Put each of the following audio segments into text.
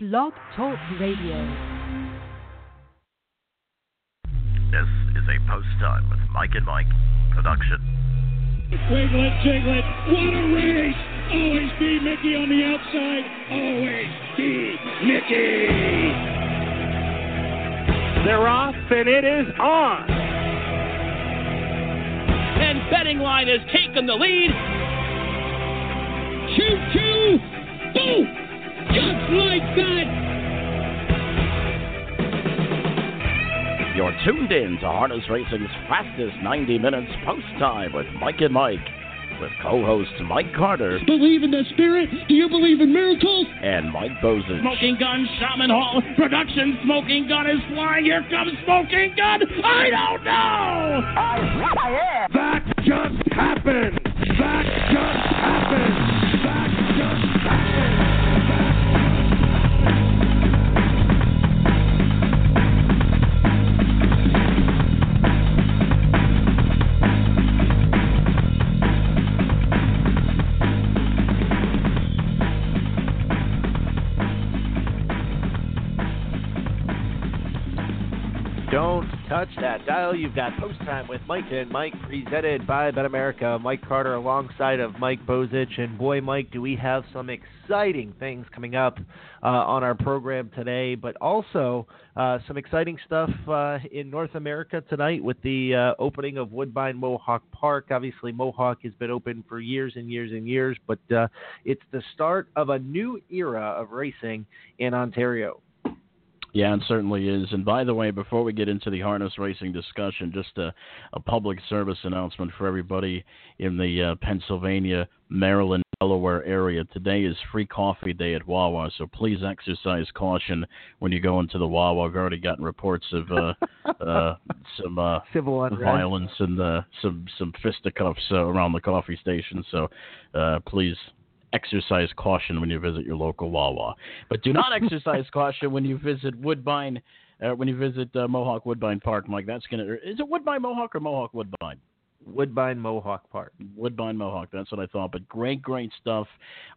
Blog Talk Radio. This is a post time with Mike and Mike production. Wiggle It, Jiggleit, what a race! Always be Mickey on the outside. Always be Mickey. They're off, and it is on. And betting line has taken the lead. Choo choo! Boom! Just like that! You're tuned in to Harness Racing's fastest 90 minutes post time with Mike and Mike, with co hosts Mike Carter Believe in the spirit? Do you believe in miracles? and Mike Bozich. Smoking gun, Shaman Hall production. Smoking gun is flying. Here comes Smoking gun. I don't know. That just happened. That just happened. Touch that dial. You've got post time with Mike and Mike, presented by Bet America. Mike Carter alongside of Mike Bozich, and boy, Mike, do we have some exciting things coming up uh, on our program today, but also uh, some exciting stuff uh, in North America tonight with the uh, opening of Woodbine Mohawk Park. Obviously, Mohawk has been open for years and years and years, but uh, it's the start of a new era of racing in Ontario. Yeah, it certainly is. And by the way, before we get into the harness racing discussion, just a, a public service announcement for everybody in the uh, Pennsylvania, Maryland, Delaware area. Today is free coffee day at Wawa, so please exercise caution when you go into the Wawa. I've already gotten reports of uh, uh, some uh, Civil unrest. violence and uh, some some fisticuffs uh, around the coffee station. So uh, please exercise caution when you visit your local Wawa. But do not exercise caution when you visit Woodbine, uh, when you visit uh, Mohawk Woodbine Park, Mike. That's gonna. Is it Woodbine Mohawk or Mohawk Woodbine? Woodbine Mohawk Park. Woodbine Mohawk. That's what I thought. But great, great stuff.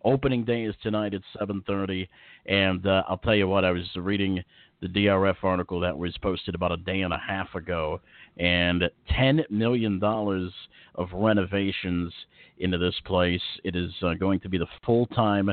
Opening day is tonight at 7:30, and uh, I'll tell you what. I was reading the DRF article that was posted about a day and a half ago, and 10 million dollars of renovations into this place. It is uh, going to be the full-time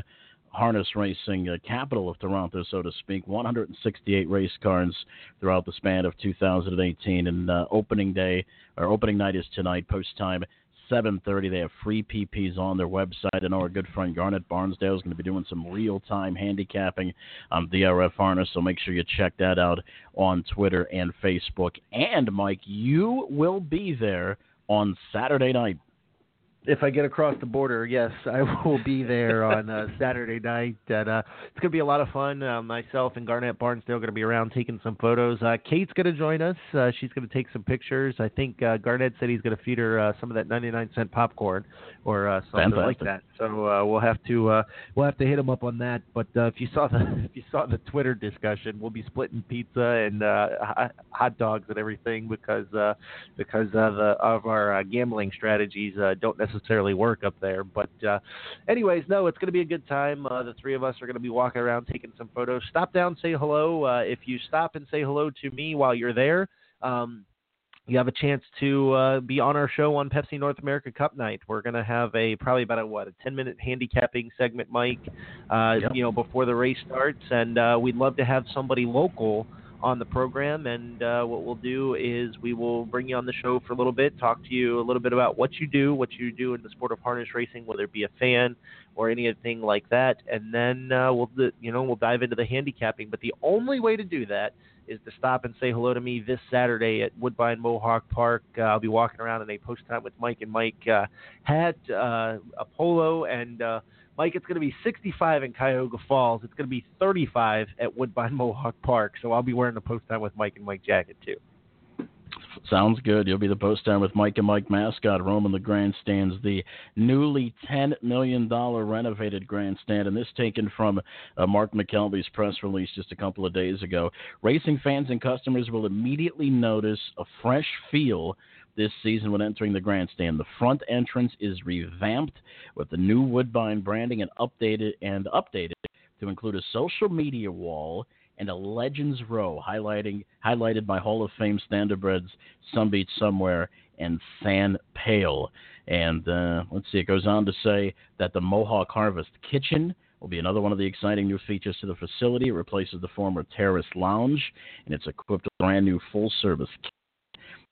harness racing uh, capital of Toronto, so to speak. 168 race cars throughout the span of 2018, and uh, opening day or opening night is tonight. Post time 7:30. They have free PPs on their website. I know our good friend Garnet Barnsdale is going to be doing some real-time handicapping on DRF harness, so make sure you check that out on Twitter and Facebook. And Mike, you will be there on Saturday night. If I get across the border, yes, I will be there on uh, Saturday night. And, uh, it's going to be a lot of fun. Uh, myself and Garnet Barnsdale are going to be around taking some photos. Uh, Kate's going to join us. Uh, she's going to take some pictures. I think uh, Garnet said he's going to feed her uh, some of that 99 cent popcorn or uh, something like that. So uh, we'll have to uh, we'll have to hit him up on that. But uh, if you saw the if you saw the Twitter discussion, we'll be splitting pizza and uh, hot- hot dogs and everything because uh, because uh, the of our uh, gambling strategies uh, don't necessarily work up there. But uh, anyways, no, it's going to be a good time. Uh, the three of us are going to be walking around taking some photos. Stop down, say hello. Uh, if you stop and say hello to me while you're there. Um, you have a chance to uh, be on our show on Pepsi North America Cup night. We're going to have a probably about a what a ten minute handicapping segment, Mike. Uh, Yep. You know before the race starts, and uh, we'd love to have somebody local on the program. And uh, what we'll do is we will bring you on the show for a little bit, talk to you a little bit about what you do, what you do in the sport of harness racing, whether it be a fan or anything like that, and then uh, we'll you know we'll dive into the handicapping. But the only way to do that is to stop and say hello to me this Saturday at Woodbine Mohawk Park. Uh, I'll be walking around in a post time with Mike and Mike uh, hat, uh, a polo, and uh, Mike, it's going to be 65 in Cuyahoga Falls. It's going to be 35 at Woodbine Mohawk Park. So I'll be wearing the post time with Mike and Mike jacket too. Sounds good. You'll be the post time with Mike and Mike mascot roaming the grandstands, the newly $10 million renovated grandstand, and this taken from uh, Mark McKelvie's press release just a couple of days ago. Racing fans and customers will immediately notice a fresh feel this season when entering the grandstand. The front entrance is revamped with the new Woodbine branding and updated and updated to include a social media wall and a Legends Row, highlighting highlighted by Hall of Fame standardbreds Some Beach Somewhere and San Pail. And uh, let's see, it goes on to say that the Mohawk Harvest Kitchen will be another one of the exciting new features to the facility. It replaces the former Terrace Lounge, and it's equipped with a brand new full service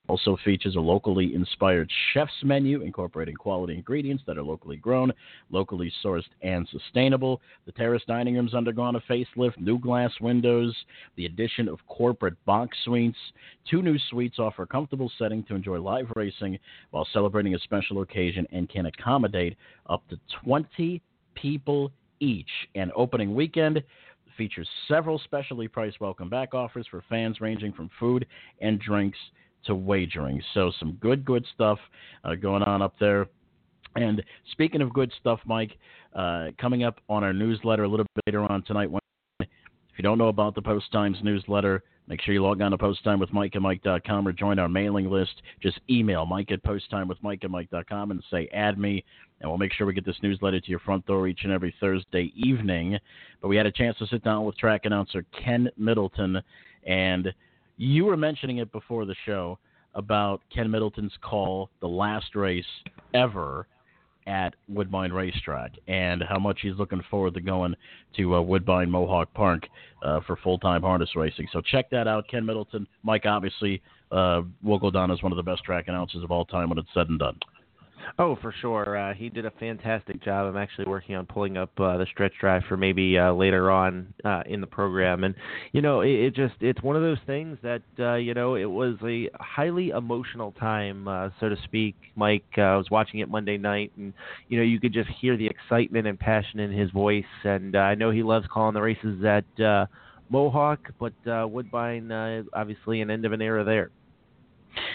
also features a locally inspired chef's menu incorporating quality ingredients that are locally grown, locally sourced, and sustainable. The terrace dining room's undergone a facelift, new glass windows, the addition of corporate box suites. Two new suites offer a comfortable setting to enjoy live racing while celebrating a special occasion and can accommodate up to 20 people each. And opening weekend features several specially priced welcome back offers for fans ranging from food and drinks to wagering. So some good, good stuff uh, going on up there. And speaking of good stuff, Mike, uh, coming up on our newsletter a little bit later on tonight. If you don't know about the Post Times newsletter, make sure you log on to posttimewithmikeandmike.com or join our mailing list. Just email Mike at posttimewithmikeandmike.com and say add me, and we'll make sure we get this newsletter to your front door each and every Thursday evening. But we had a chance to sit down with track announcer Ken Middleton, and – you were mentioning it before the show about Ken Middleton's call, the last race ever at Woodbine Racetrack, and how much he's looking forward to going to uh, Woodbine Mohawk Park uh, for full time harness racing. So check that out, Ken Middleton. Mike obviously uh, will go down as one of the best track announcers of all time when it's said and done. Oh, for sure. Uh, he did a fantastic job. I'm actually working on pulling up uh, the stretch drive for maybe uh, later on uh, in the program. And you know, it, it just it's one of those things that uh, you know it was a highly emotional time, uh, so to speak. Mike, I was watching it Monday night, and you know you could just hear the excitement and passion in his voice. And I know he loves calling the races at Mohawk, but Woodbine obviously an end of an era there.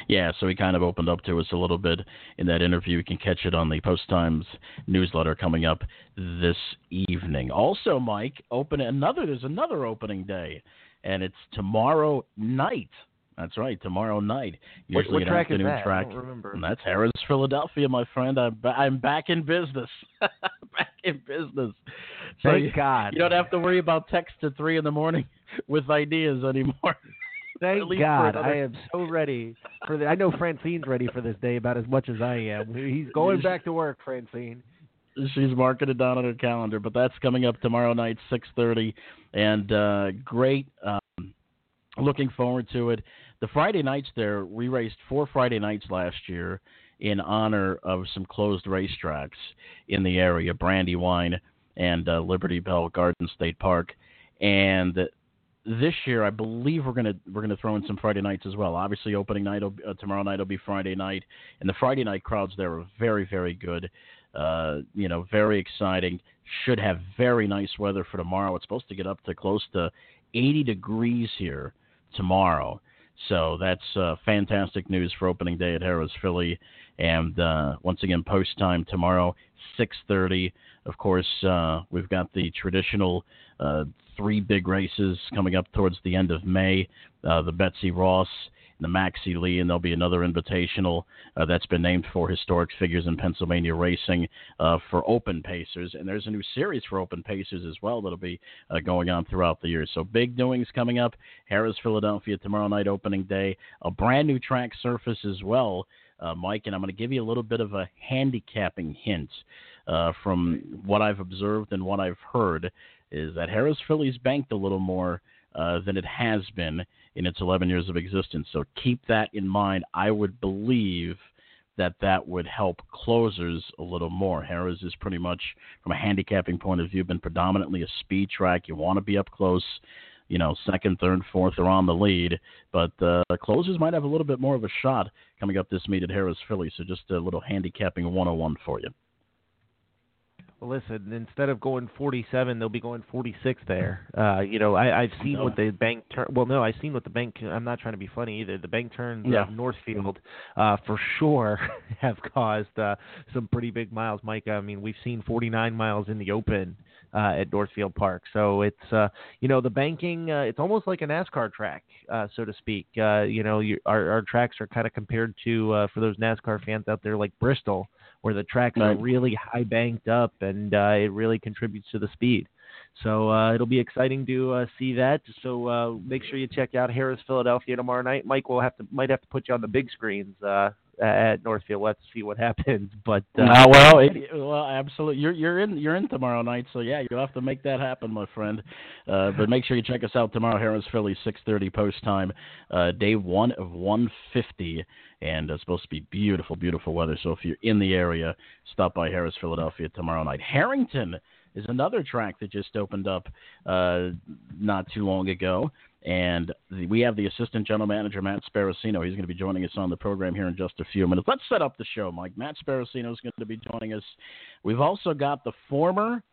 Yeah, so he kind of opened up to us a little bit in that interview. You can catch it on the Post Times newsletter coming up this evening. Also, Mike, open another. There's another opening day, and it's tomorrow night. That's right, tomorrow night. Usually what, what track afternoon is that? track. I don't remember. And that's Harrah's, Philadelphia, my friend. I'm, ba- I'm back in business. back in business. So Thank you, God. You don't have to worry about text at three in the morning with ideas anymore. Thank God. I am so ready for the. I know Francine's ready for this day about as much as I am. He's going back to work, Francine. She's marking it down on her calendar, but that's coming up tomorrow night, six thirty, and uh, great. Um, looking forward to it. The Friday nights there, we raced four Friday nights last year in honor of some closed racetracks in the area, Brandywine and uh, Liberty Bell Garden State Park, and this year, I believe we're gonna we're gonna throw in some Friday nights as well. Obviously, opening night will, uh, tomorrow night will be Friday night, and the Friday night crowds there are very very good. Uh, you know, very exciting. Should have very nice weather for tomorrow. It's supposed to get up to close to 80 degrees here tomorrow. So that's uh, fantastic news for opening day at Harrah's Philly. And uh, once again, post time tomorrow, 6:30. Of course, uh, we've got the traditional uh, three big races coming up towards the end of May. Uh, the Betsy Ross, the Maxie Lee, and there'll be another invitational uh, that's been named for historic figures in Pennsylvania racing uh, for open pacers. And there's a new series for open pacers as well that'll be uh, going on throughout the year. So big doings coming up. Harrah's, Philadelphia tomorrow night opening day. A brand new track surface as well, uh, Mike. And I'm going to give you a little bit of a handicapping hint. Uh, from what I've observed and what I've heard, is that Harrah's Phillies banked a little more uh, than it has been in its 11 years of existence. So keep that in mind. I would believe that that would help closers a little more. Harrah's is pretty much, from a handicapping point of view, been predominantly a speed track. You want to be up close, you know, second, third, fourth, or on the lead. But uh, closers might have a little bit more of a shot coming up this meet at Harrah's Philly. So just a little handicapping 101 for you listen, instead of going 47, they'll be going 46 there. Uh, you know, I, I've seen no. what the bank turn. Well, no, I've seen what the bank. I'm not trying to be funny either. The bank turns of Northfield, uh, for sure, have caused uh, some pretty big miles, Mike. I mean, we've seen 49 miles in the open. Uh, at Northfield Park, so it's uh, you know the banking. Uh, it's almost like a NASCAR track, uh, so to speak. Uh, you know, you, our our tracks are kind of compared to uh, for those NASCAR fans out there, like Bristol, where the tracks right. are really high banked up and uh, it really contributes to the speed. So uh, it'll be exciting to uh, see that. So uh, make sure you check out Harrah's Philadelphia tomorrow night. Mike will have to might have to put you on the big screens uh, at Northfield. Let's see what happens. But uh, uh, well, it, well, absolutely. You're you're in you're in tomorrow night, so yeah, you'll have to make that happen, my friend. Uh, but make sure you check us out tomorrow. Harrah's Philly, six thirty post time, uh, day one of one fifty, and it's supposed to be beautiful, beautiful weather. So if you're in the area, stop by Harrah's Philadelphia tomorrow night. Harrington is another track that just opened up uh, not too long ago. And we have the assistant general manager, Matt Sparacino. He's going to be joining us on the program here in just a few minutes. Let's set up the show, Mike. Matt Sparacino is going to be joining us. We've also got the former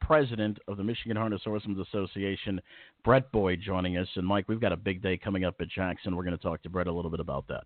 president of the Michigan Harness Horsemen's Association, Brett Boyd, joining us. And, Mike, we've got a big day coming up at Jackson. We're going to talk to Brett a little bit about that.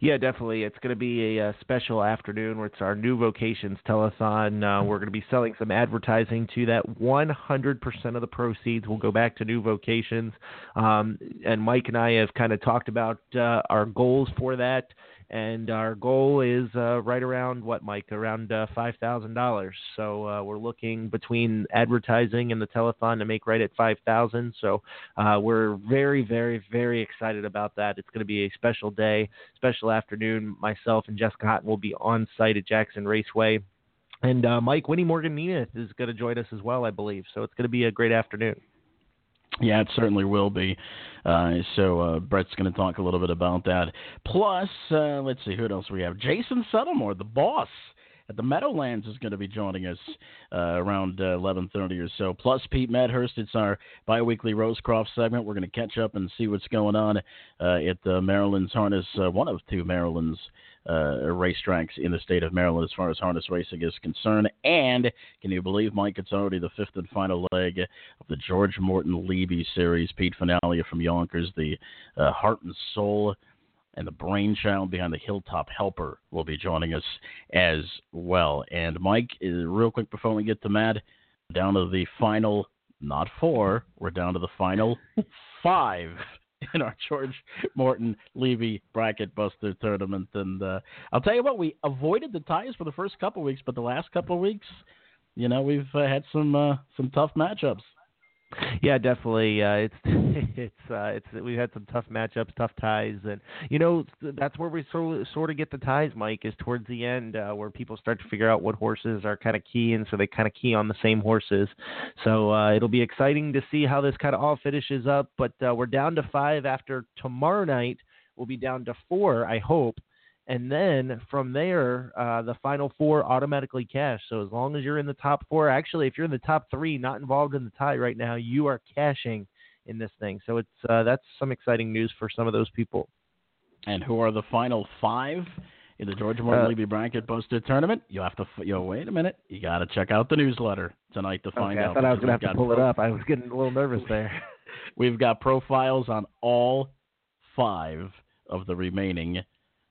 Yeah, definitely. It's going to be a, a, special afternoon where it's our new vocations telethon. Uh, we're going to be selling some advertising to that. 100% of the proceeds will go back to new vocations. Um, and Mike and I have kind of talked about uh, our goals for that and our goal is uh, right around what, Mike? Around uh, five thousand dollars. So uh, we're looking between advertising and the telethon to make right at five thousand. So uh, we're very, very, very excited about that. It's going to be a special day, special afternoon. Myself and Jessica Houghton will be on site at Jackson Raceway. And uh, Mike Winnie Morgan Nemeth is going to join us as well, I believe. So it's going to be a great afternoon. Yeah, it certainly will be. Uh, so uh, Brett's going to talk a little bit about that. Plus, uh, let's see who else we have. Jason Settlemoir, the boss at the Meadowlands, is going to be joining us uh, around 11:30 uh, or so. Plus, Pete Medhurst. It's our biweekly Rosecroft segment. We're going to catch up and see what's going on uh, at Maryland's Harness, one of two Maryland's uh, racetracks in the state of Maryland as far as harness racing is concerned. And can you believe, Mike, it's already the fifth and final leg of the George Morton Levy Series. Pete Venaglia from Yonkers, the uh, heart and soul and the brainchild behind the Hilltop Helper will be joining us as well. And Mike, uh, real quick before we get to Matt, down to the final, not four, we're down to the final five in our George Morton Levy bracket buster tournament. And uh, I'll tell you what, we avoided the ties for the first couple weeks, but the last couple weeks, you know, we've uh, had some uh, some tough matchups. Yeah, definitely. Uh, it's it's uh, it's we've had some tough matchups, tough ties, and you know that's where we sort sort of get the ties. Mike is towards the end uh, where people start to figure out what horses are kind of key, and so they kind of key on the same horses. So uh, it'll be exciting to see how this kind of all finishes up. But uh, we're down to five after tomorrow night. We'll be down to four, I hope and then from there, uh, the final four automatically cash. So as long as you're in the top four, actually, if you're in the top three, not involved in the tie right now, you are cashing in this thing. So it's uh, that's some exciting news for some of those people. And who are the final five in the George Morton uh, Levy bracket buster tournament? You have to. Yo, wait a minute. You got to check out the newsletter tonight to find okay, out. I thought I was going to have to pull pro- it up. I was getting a little nervous there. We've got profiles on all five of the remaining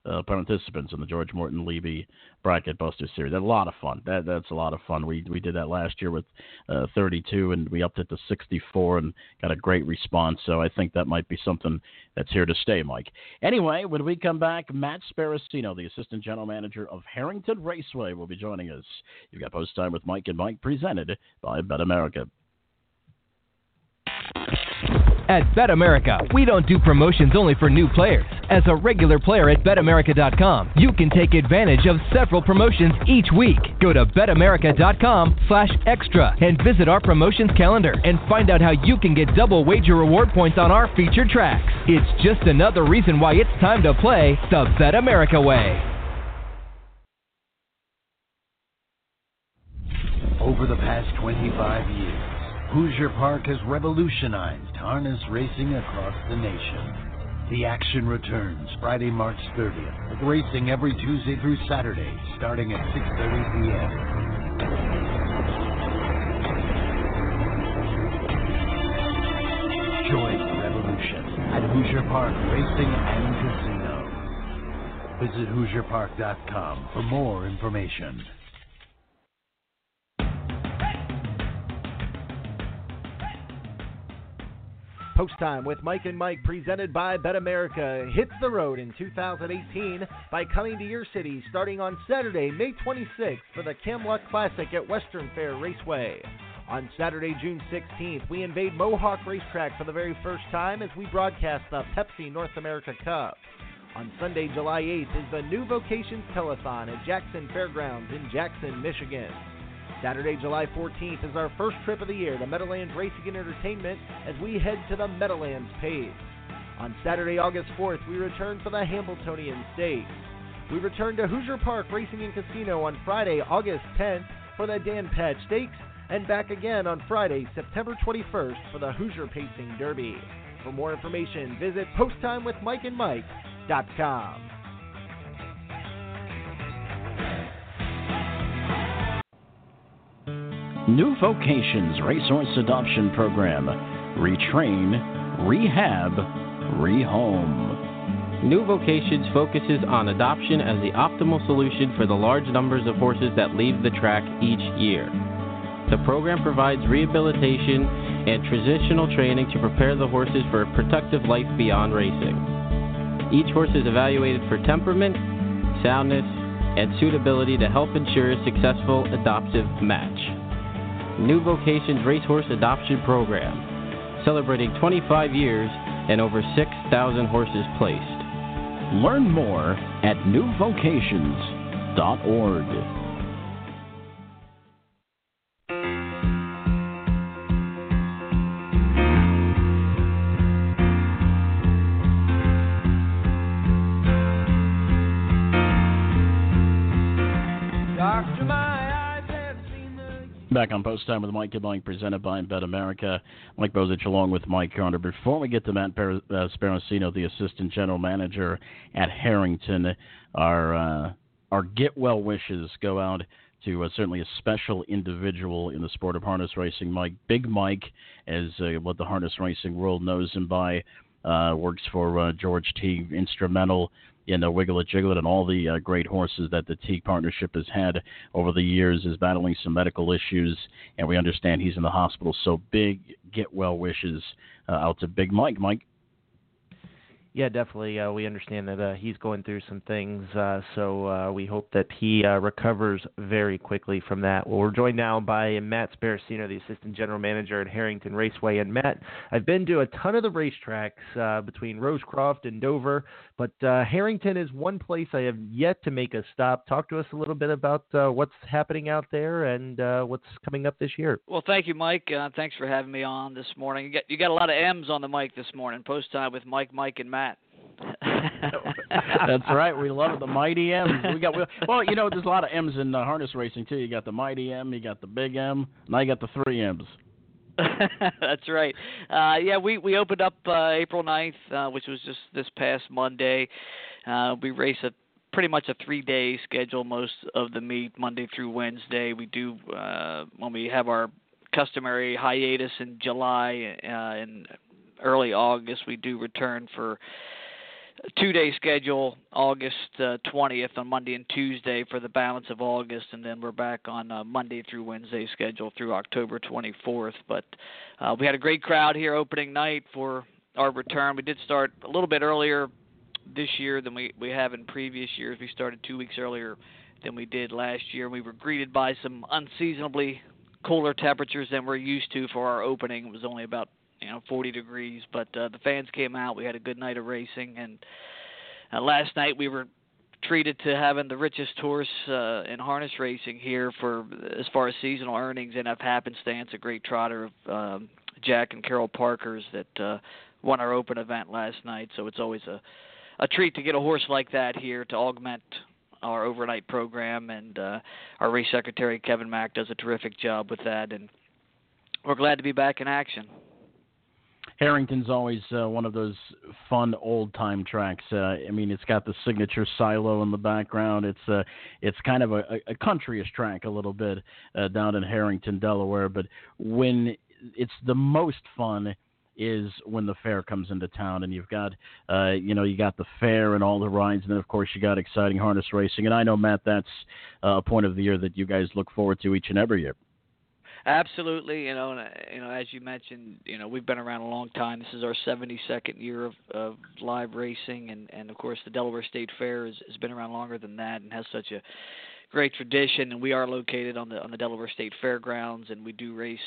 uh, participants in the George Morton Levy Bracket Buster Series. That's a lot of fun. That that's a lot of fun. We we did that last year with uh, 32, and we upped it to 64, and got a great response. So I think that might be something that's here to stay, Mike. Anyway, when we come back, Matt Sparacino, the assistant general manager of Harrington Raceway, will be joining us. You've got post time with Mike and Mike, presented by Bet America. At BetAmerica, we don't do promotions only for new players. As a regular player at BetAmerica.com, you can take advantage of several promotions each week. Go to BetAmerica.com slash extra and visit our promotions calendar and find out how you can get double wager reward points on our featured tracks. It's just another reason why it's time to play the BetAmerica way. Over the past 25 years, Hoosier Park has revolutionized harness racing across the nation. The action returns Friday, March 30th, with racing every Tuesday through Saturday, starting at 6.30 p.m. Join the revolution at Hoosier Park Racing and Casino. Visit HoosierPark.com for more information. Post Time with Mike and Mike, presented by Bet America, hits the road in 2018 by coming to your city starting on Saturday, May 26th for the Camluck Classic at Western Fair Raceway. On Saturday, June 16th, we invade Mohawk Racetrack for the very first time as we broadcast the Pepsi North America Cup. On Sunday, July 8th, is the New Vocations Telethon at Jackson Fairgrounds in Jackson, Michigan. Saturday, July 14th, is our first trip of the year to Meadowlands Racing and Entertainment as we head to the Meadowlands Pace. On Saturday, August 4th, we return for the Hambletonian Stakes. We return to Hoosier Park Racing and Casino on Friday, August 10th for the Dan Patch Stakes, and back again on Friday, September 21st for the Hoosier Pacing Derby. For more information, visit posttimewithmikeandmike.com. New Vocations Racehorse Adoption Program. Retrain, rehab, rehome. New Vocations focuses on adoption as the optimal solution for the large numbers of horses that leave the track each year. The program provides rehabilitation and transitional training to prepare the horses for a productive life beyond racing. Each horse is evaluated for temperament, soundness, and suitability to help ensure a successful adoptive match. New Vocations Racehorse Adoption Program, celebrating 25 years and over 6,000 horses placed. Learn more at newvocations.org. Back on Post Time with Mike and presented by Bet America. Mike Bozich along with Mike Carter. Before we get to Matt per- uh, Sparacino, the Assistant General Manager at Harrington, our, uh, our get well wishes go out to uh, certainly a special individual in the sport of harness racing, Mike. Big Mike, as uh, what the harness racing world knows him by, uh, works for uh, George T. instrumental in know, Wiggle It Jiggle It and all the uh, great horses that the Teague partnership has had over the years is battling some medical issues, and we understand he's in the hospital. So big get well wishes uh, out to Big Mike. Mike. Yeah, definitely. Uh, we understand that uh, he's going through some things, uh, so uh, we hope that he uh, recovers very quickly from that. Well, we're joined now by Matt Sparacino, the Assistant General Manager at Harrington Raceway. And Matt, I've been to a ton of the racetracks uh, between Rosecroft and Dover, but Harrington is one place I have yet to make a stop. Talk to us a little bit about what's happening out there and what's coming up this year. Well, thank you, Mike. Thanks for having me on this morning. You got, you got a lot of M's on the mic this morning. Post time with Mike, Mike, and Matt. That's right. We love. The mighty M. We got well, you know, there's a lot of M's in uh, harness racing too. You got the mighty M, you got the big M, now you got the three M's. That's right. Uh, yeah, we we opened up uh, April 9th, uh, which was just this past Monday. Uh, we race a pretty much a three day schedule most of the meet Monday through Wednesday. We do uh, when we have our customary hiatus in July uh, and early August. We do return for two day schedule August uh, 20th on Monday and Tuesday for the balance of August, and then we're back on uh, Monday through Wednesday schedule through October 24th. But uh, we had a great crowd here opening night for our return. We did start a little bit earlier this year than we, we have in previous years. We started two weeks earlier than we did last year. We were greeted by some unseasonably cooler temperatures than we're used to for our opening. It was only about you know 40 degrees but uh, the fans came out. We had a good night of racing and uh, last night we were treated to having the richest horse uh, in harness racing here for as far as seasonal earnings and of happenstance a great trotter of um, Jack and Carol Parker's that uh, won our open event last night. So it's always a a treat to get a horse like that here to augment our overnight program. And uh, our race secretary Kevin Mack does a terrific job with that. And we're glad to be back in action. Harrington's always uh, one of those fun old time tracks. Uh, I mean, it's got the signature silo in the background. It's uh, it's kind of a, a countryish track a little bit uh, down in Harrington, Delaware. But when it's the most fun is when the fair comes into town and you've got uh you know you got the fair and all the rides and then of course you got exciting harness racing and I know Matt that's uh, a point of the year that you guys look forward to each and every year. Absolutely, you know, and, you know, as you mentioned, you know, we've been around a long time. This is our 72nd year of, of live racing, and and of course, the Delaware State Fair has, has been around longer than that, and has such a great tradition, and we are located on the on the Delaware State Fairgrounds, and we do race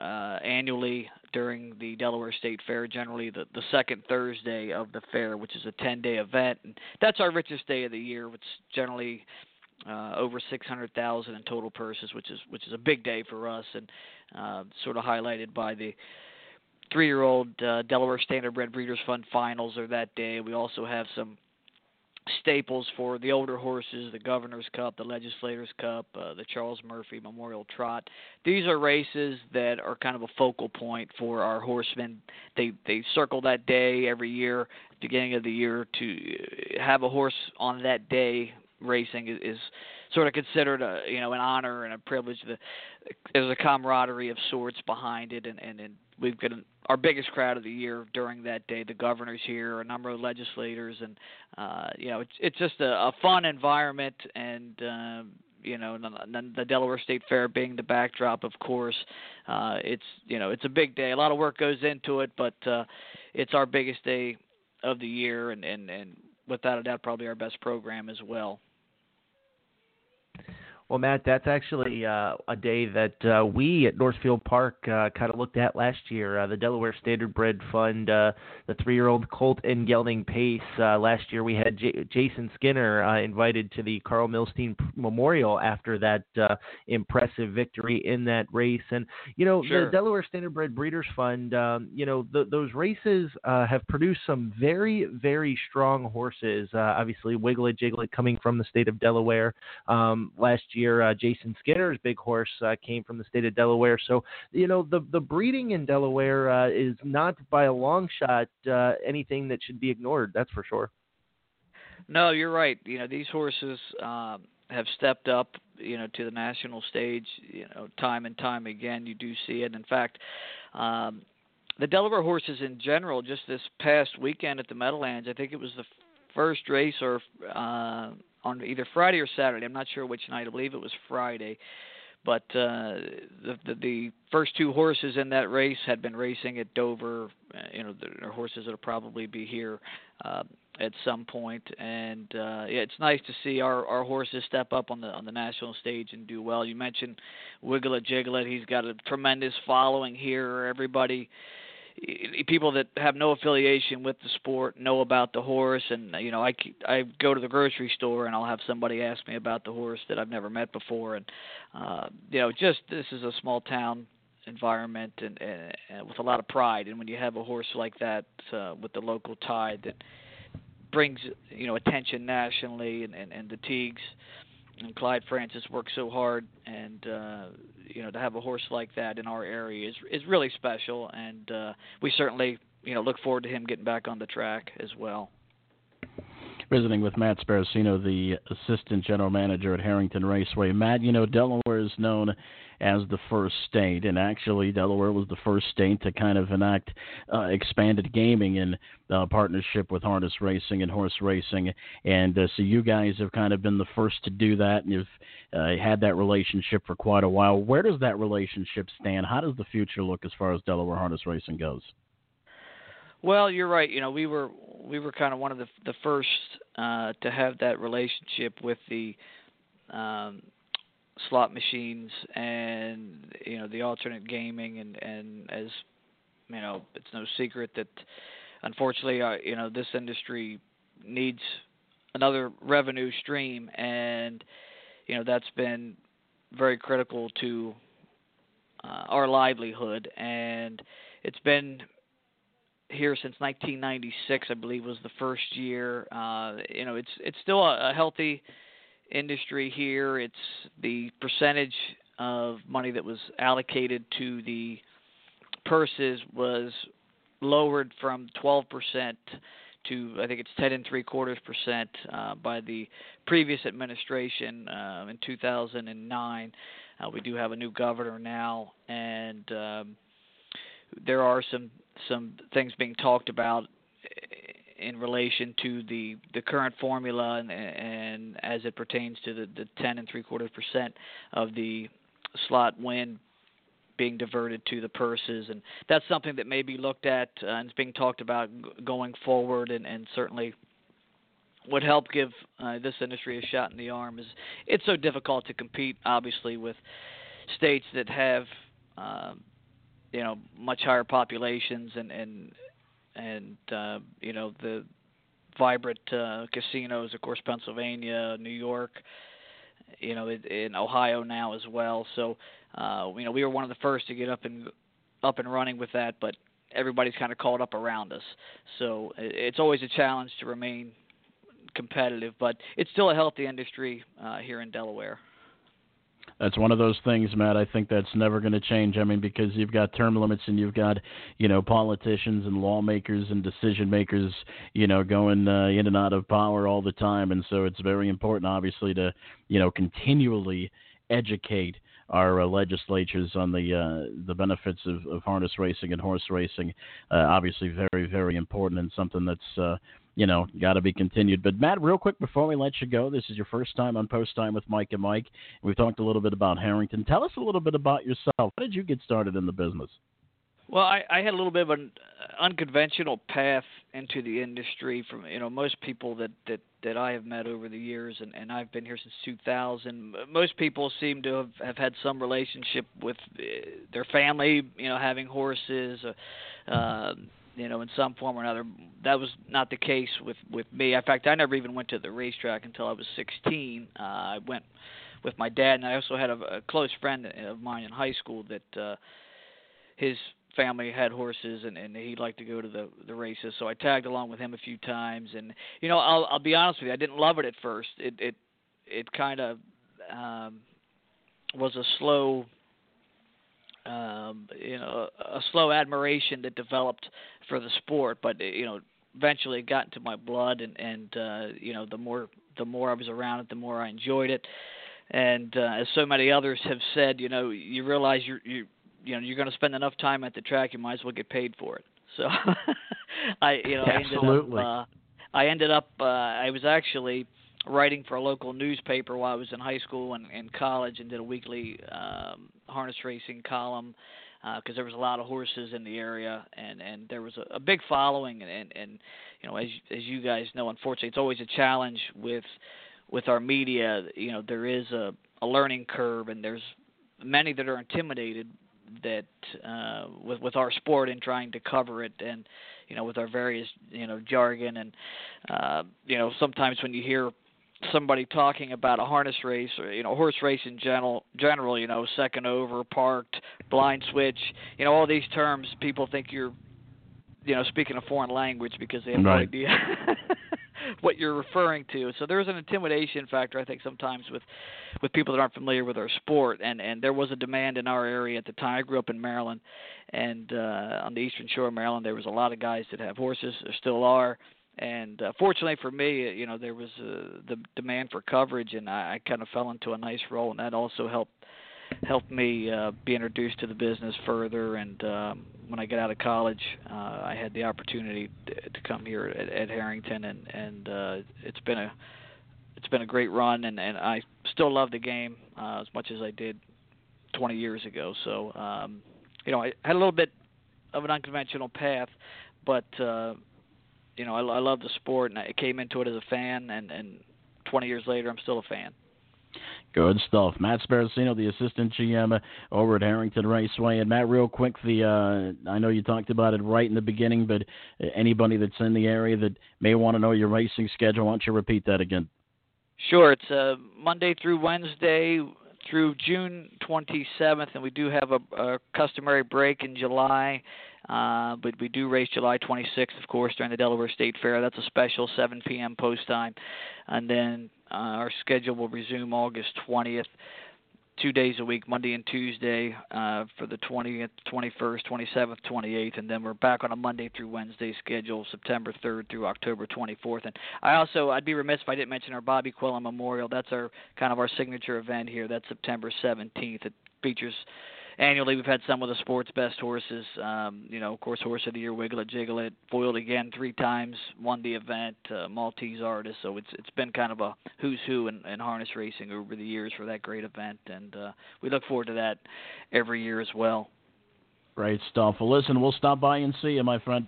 uh, annually during the Delaware State Fair, generally the, the second Thursday of the fair, which is a 10 day event. And that's our richest day of the year, which generally uh, over 600,000 in total purses, which is which is a big day for us, and uh, sort of highlighted by the three-year-old uh, Delaware Standardbred Breeders' Fund finals are that day. We also have some staples for the older horses, the Governor's Cup, the Legislators Cup, uh, the Charles Murphy Memorial Trot. These are races that are kind of a focal point for our horsemen. They they circle that day every year, beginning of the year, to have a horse on that day racing is, is sort of considered a you know an honor and a privilege. The, there's a camaraderie of sorts behind it, and and, and we've got our biggest crowd of the year during that day. The governor's here, a number of legislators, and uh, you know it's it's just a, a fun environment, and uh, you know the, the Delaware State Fair being the backdrop, of course. Uh, it's you know it's a big day. A lot of work goes into it, but uh, it's our biggest day of the year, and and and without a doubt, probably our best program as well. Well, Matt, that's actually uh, a day that uh, we at Northfield Park uh, kind of looked at last year. Uh, the Delaware Standardbred Fund, uh, the three-year-old Colt and Gelding Pace. Uh, last year we had J- Jason Skinner uh, invited to the Carl Milstein Memorial after that uh, impressive victory in that race. And you know, sure. the Delaware Standardbred Breeders' Fund, um, you know, the, those races uh, have produced some very, very strong horses. Uh, obviously, Wiggle It Jiggleit coming from the state of Delaware um, last year year. Uh, Jason Skinner's big horse uh, came from the state of Delaware. So, you know, the the breeding in Delaware uh, is not by a long shot uh, anything that should be ignored. That's for sure. No, you're right. You know, these horses um, have stepped up. You know, to the national stage. You know, time and time again, you do see it. In fact. Um, the Delaware horses in general, just this past weekend at the Meadowlands, I think it was the first race or uh, on either Friday or Saturday. I'm not sure which night. I believe it was Friday. But uh, the, the the first two horses in that race had been racing at Dover. Uh, you know, they're horses that'll probably be here uh, at some point. And uh, yeah, it's nice to see our our horses step up on the on the national stage and do well. You mentioned Wiggle It Jiggleit. He's got a tremendous following here. Everybody people that have no affiliation with the sport know about the horse. And you know I I go to the grocery store and I'll have somebody ask me about the horse that I've never met before. And uh you know just this is a small town environment and, and, and with a lot of pride. And when you have a horse like that uh, with the local tie that brings you know attention nationally and and, and the Teagues and Clyde Francis worked so hard, and uh, you know to have a horse like that in our area is is really special, and uh, we certainly you know look forward to him getting back on the track as well. Visiting with Matt Sparacino, the assistant general manager at Harrington Raceway. Matt, you know Delaware is known as the first state, and actually Delaware was the first state to kind of enact uh, expanded gaming in uh, partnership with harness racing and horse racing. And uh, so you guys have kind of been the first to do that, and you've uh, had that relationship for quite a while. Where does that relationship stand? How does the future look as far as Delaware harness racing goes? Well, you're right. You know, we were we were kind of one of the the first uh, to have that relationship with the um, slot machines and you know the alternate gaming and and as you know it's no secret that unfortunately uh, you know this industry needs another revenue stream and you know that's been very critical to uh, our livelihood and it's been here since 1996 I believe was the first year uh you know it's it's still a, a healthy industry here. It's the percentage of money that was allocated to the purses was lowered from 12% to I think it's 10 and three quarters percent uh, by the previous administration uh, in 2009. Uh, we do have a new governor now, and um, there are some some things being talked about in relation to the the current formula and, and as it pertains to the, the 10 and three quarter percent of the slot win being diverted to the purses. And that's something that may be looked at uh, and is being talked about g- going forward and, and certainly would help give uh, this industry a shot in the arm is it's so difficult to compete, obviously, with states that have, um, you know, much higher populations and and and uh, you know the vibrant uh, casinos, of course, Pennsylvania, New York, you know, in Ohio now as well. So, uh, you know, we were one of the first to get up and up and running with that, but everybody's kind of caught up around us. So it's always a challenge to remain competitive, but it's still a healthy industry uh, here in Delaware. That's one of those things, Matt. I think that's never going to change. I mean, because you've got term limits and you've got, you know, politicians and lawmakers and decision makers, you know, going uh, in and out of power all the time, and so it's very important, obviously, to, you know, continually educate our uh, legislatures on the uh, the benefits of, of harness racing and horse racing. Uh, obviously, very very important and something that's uh, you know, got to be continued. But Matt, real quick before we let you go, this is your first time on Post Time with Mike and Mike. We've talked a little bit about Harrington. Tell us a little bit about yourself. How did you get started in the business? Well, I, I had a little bit of an unconventional path into the industry. From you know, most people that that that I have met over the years, and and I've been here since 2000. Most people seem to have have had some relationship with uh, their family, you know, having horses. Uh, uh, you know, in some form or another. That was not the case with with me. In fact, I never even went to the racetrack until I was 16. Uh, I went with my dad, and I also had a, a close friend of mine in high school that uh, his family had horses and and he'd like to go to the the races so I tagged along with him a few times and you know I'll I'll be honest with you I didn't love it at first it it it kind of um was a slow um, you know, a slow admiration that developed for the sport, but you know, eventually it got into my blood, and and uh, you know, the more the more I was around it, the more I enjoyed it. And uh, as so many others have said, you know, you realize you're you you know you're going to spend enough time at the track, you might as well get paid for it. So, I you know Absolutely. I ended up uh, I ended up uh, I was actually writing for a local newspaper while I was in high school and, and college, and did a weekly um, harness racing column because uh, there was a lot of horses in the area, and and there was a, a big following, and, and and you know as as you guys know, unfortunately, it's always a challenge with with our media. You know, there is a a learning curve, and there's many that are intimidated that uh, with with our sport and trying to cover it, and you know with our various you know jargon and uh, you know sometimes when you hear somebody talking about a harness race or you know horse race in general general you know second over parked blind switch you know all these terms people think you're you know speaking a foreign language because they have right. no idea what you're referring to. So there's an intimidation factor i think sometimes with with people that aren't familiar with our sport. And and there was a demand in our area at the time. I grew up in maryland and uh on the eastern shore of maryland there was a lot of guys that have horses there still are and uh, fortunately for me, you know, there was uh, the demand for coverage, and I, I kind of fell into a nice role, and that also helped helped me uh, be introduced to the business further. And um, when I got out of college, uh, I had the opportunity to, to come here at, at Harrington, and and uh, it's been a it's been a great run, and and I still love the game uh, as much as I did 20 years ago. So, um, you know, I had a little bit of an unconventional path, but uh, you know, I, I love the sport, and I came into it as a fan, and and 20 years later, I'm still a fan. Good stuff. Matt Sparacino, the assistant GM over at Harrington Raceway. And Matt, real quick, the uh, I know you talked about it right in the beginning, but anybody that's in the area that may want to know your racing schedule, why don't you repeat that again? Sure. It's uh, Monday through Wednesday through June 27th, and we do have a, a customary break in July. Uh, but we do race July 26th, of course, during the Delaware State Fair. That's a special 7 p.m. post time. And then uh, our schedule will resume August 20th, two days a week, Monday and Tuesday, uh, for the 20th, 21st, 27th, 28th. And then we're back on a Monday through Wednesday schedule, September 3rd through October 24th. And I also, I'd be remiss if I didn't mention our Bobby Quillen Memorial. That's our kind of our signature event here. That's September 17th. It features annually we've had some of the sport's best horses. Um, you know, of course, Horse of the Year, Wiggle It, Jiggleit, foiled again three times, won the event, uh, Maltese Artist. So it's it's been kind of a who's who in, in harness racing over the years for that great event, and uh, we look forward to that every year as well. Great stuff. Well, listen, we'll stop by and see you, my friend.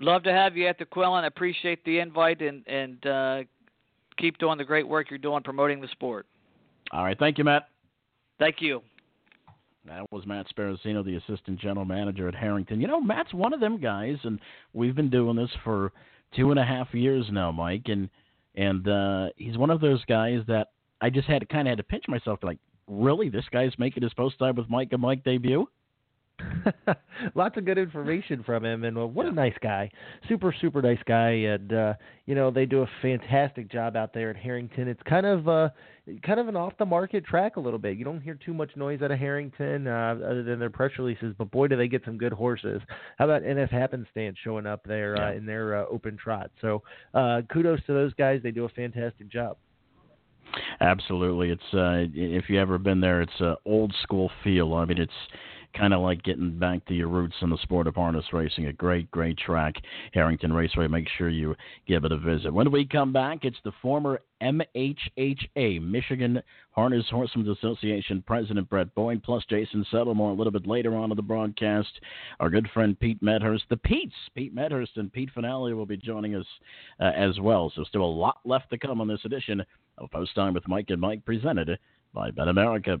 love to have you at the Quillen. I appreciate the invite and and uh, keep doing the great work you're doing promoting the sport. All right, thank you, Matt. Thank you. That was Matt Sparacino, the assistant general manager at Harrington. You know, Matt's one of them guys, and we've been doing this for two and a half years now, Mike, and and uh, he's one of those guys that I just had to kind of had to pinch myself, like, really, this guy's making his post time with Mike and Mike debut. Lots of good information from him, and uh, what a nice guy, super super nice guy, and uh, you know they do a fantastic job out there at Harrington. It's kind of uh, kind of an off the market track a little bit. You don't hear too much noise out of Harrington uh, other than their press releases, but boy do they get some good horses. How about NS Happenstance showing up there uh, in their uh, open trot? So uh, kudos to those guys. They do a fantastic job. Absolutely, it's uh, if you ever been there, it's a old school feel. I mean, it's kind of like getting back to your roots in the sport of harness racing. A great, great track, Harrington Raceway. Make sure you give it a visit. When we come back, it's the former MHHA, Michigan Harness Horsemen's Association President Brett Boyd, plus Jason Settlemoir a little bit later on in the broadcast. Our good friend Pete Medhurst, the Pete's, Pete Medhurst and Pete Venaglia will be joining us uh, as well. So still a lot left to come on this edition of Post Time with Mike and Mike, presented by Bet America.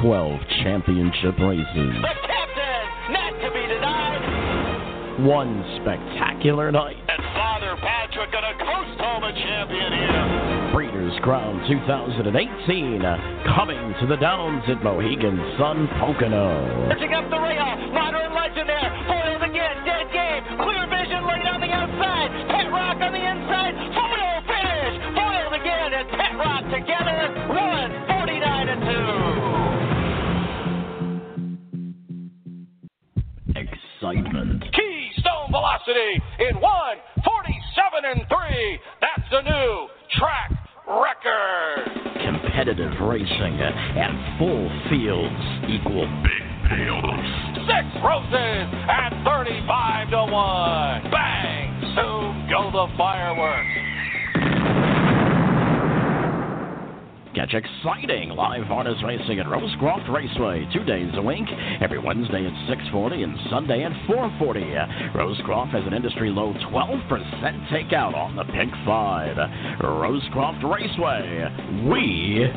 12 championship races. The captain, not to be denied. One spectacular night. And Father Patrick gonna coast home a champion here. Breeders' Crown 2018 coming to the Downs at Mohegan Sun Pocono. Pitching up the rail, modern legend there. Velocity in 147 and 3. That's a new track record. Competitive racing and full fields equal big payoffs. Six roses at 35 to 1. Bang! Soon go the fireworks. Catch exciting live harness racing at Rosecroft Raceway two days a week, every Wednesday at 6:40 and Sunday at 4:40. Rosecroft has an industry low 12% takeout on the Pick Five. Rosecroft Raceway, we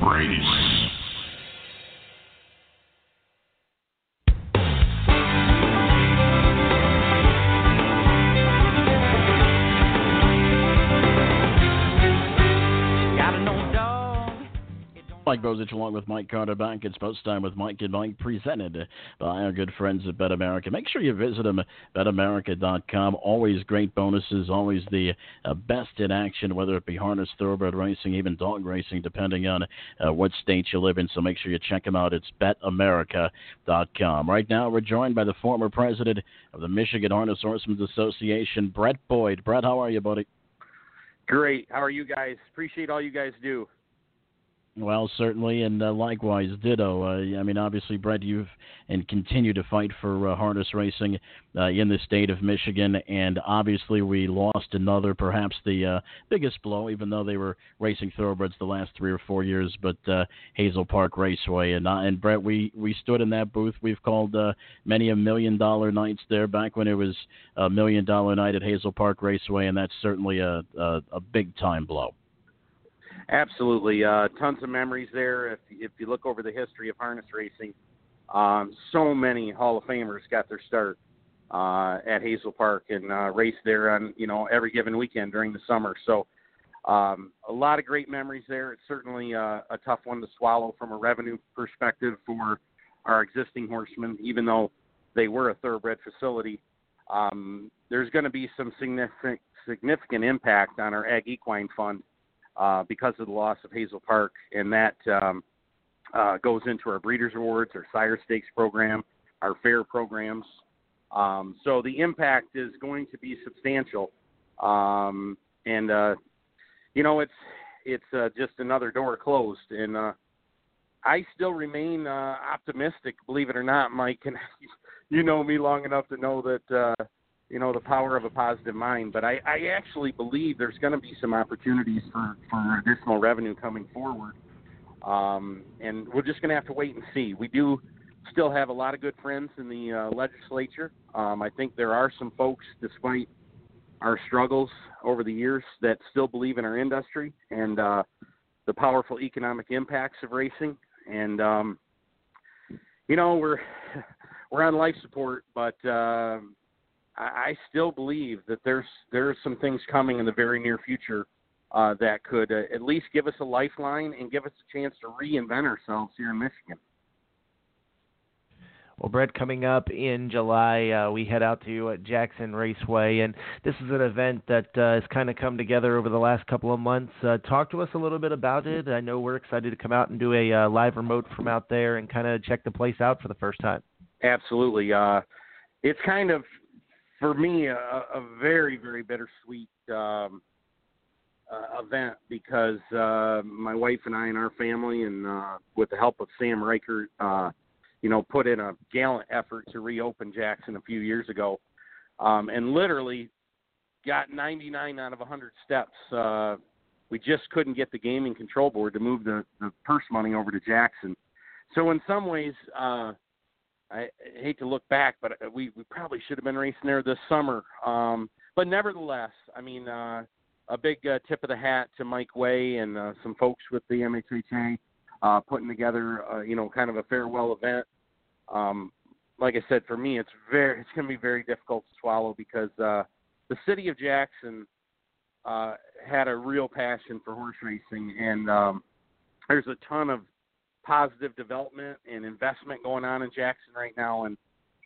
race. Mike Bozich along with Mike Carter back. It's post time with Mike and Mike presented by our good friends at Bet America. Make sure you visit them at betamerica.com. Always great bonuses, always the uh, best in action, whether it be harness, thoroughbred racing, even dog racing, depending on uh, what state you live in. So make sure you check them out. It's betamerica.com. Right now, we're joined by the former president of the Michigan Harness Horsemen's Association, Brett Boyd. Brett, how are you, buddy? Great. How are you guys? Appreciate all you guys do. Well, certainly, and uh, likewise, ditto. Uh, I mean, obviously, Brett, you've and continue to fight for uh, harness racing uh, in the state of Michigan, and obviously, we lost another, perhaps the uh, biggest blow, even though they were racing thoroughbreds the last three or four years. But uh, Hazel Park Raceway, and and Brett, we we stood in that booth. We've called many a million dollar nights there back when it was a million dollar night at Hazel Park Raceway, and that's certainly a a, a big time blow. Absolutely, uh, tons of memories there. If if you look over the history of harness racing, um, so many Hall of Famers got their start uh, at Hazel Park and uh, raced there on you know every given weekend during the summer. So um, a lot of great memories there. It's certainly uh, a tough one to swallow from a revenue perspective for our existing horsemen, even though they were a thoroughbred facility. Um, there's going to be some significant significant impact on our ag equine fund uh, because of the loss of Hazel Park, and that um, uh, goes into our breeders awards, our sire stakes program, our fair programs. Um, so the impact is going to be substantial, um, and uh, you know it's it's uh, just another door closed, and uh, I still remain uh, optimistic. Believe it or not, Mike, and you know me long enough to know that uh, you know the power of a positive mind. But I, I actually believe there's going to be some opportunities for for additional revenue coming forward, um, and we're just going to have to wait and see. We do still have a lot of good friends in the uh, legislature. Um, I think there are some folks, despite our struggles over the years, that still believe in our industry and uh, the powerful economic impacts of racing. And um, you know, we're we're on life support, but uh, I, still believe that there's there's some things coming in the very near future uh, that could uh, at least give us a lifeline and give us a chance to reinvent ourselves here in Michigan. Well, Brett, coming up in July, uh, we head out to uh, Jackson Raceway, and this is an event that uh, has kind of come together over the last couple of months. Uh, talk to us a little bit about it. I know we're excited to come out and do a uh, live remote from out there and kind of check the place out for the first time. Absolutely. Uh, it's kind of, for me, a, a very, very bittersweet um, uh, event because uh, my wife and I and our family, and uh, with the help of Sam Reichert, uh, you know, put in a gallant effort to reopen Jackson a few years ago, um, and literally got 99 out of 100 steps. Uh, we just couldn't get the gaming control board to move the, the purse money over to Jackson. So in some ways, uh, I hate to look back, but we we probably should have been racing there this summer. Um, but nevertheless, I mean, uh, a big uh, tip of the hat to Mike Way and uh, some folks with the MHHA uh, putting together, uh, you know, kind of a farewell event um, like I said, for me, it's very it's going to be very difficult to swallow because uh, the city of Jackson uh, had a real passion for horse racing, and um, there's a ton of positive development and investment going on in Jackson right now, and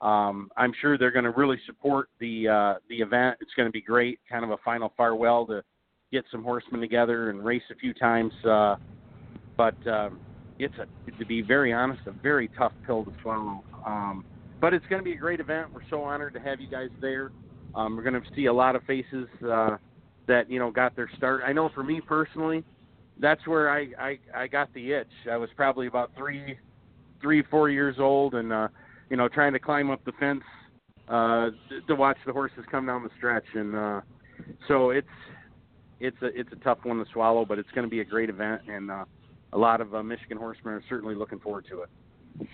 um, I'm sure they're going to really support the uh, the event. It's going to be great, kind of a final farewell to get some horsemen together and race a few times. Uh, but um, it's a to be very honest, a very tough pill to swallow. Um, but it's going to be a great event. We're so honored to have you guys there. Um, we're going to see a lot of faces uh, that you know got their start. I know for me personally, that's where I, I I got the itch. I was probably about three, three four years old, and uh, you know trying to climb up the fence uh, to watch the horses come down the stretch, and uh, so it's it's a it's a tough one to swallow, but it's going to be a great event, and uh, a lot of uh, Michigan horsemen are certainly looking forward to it.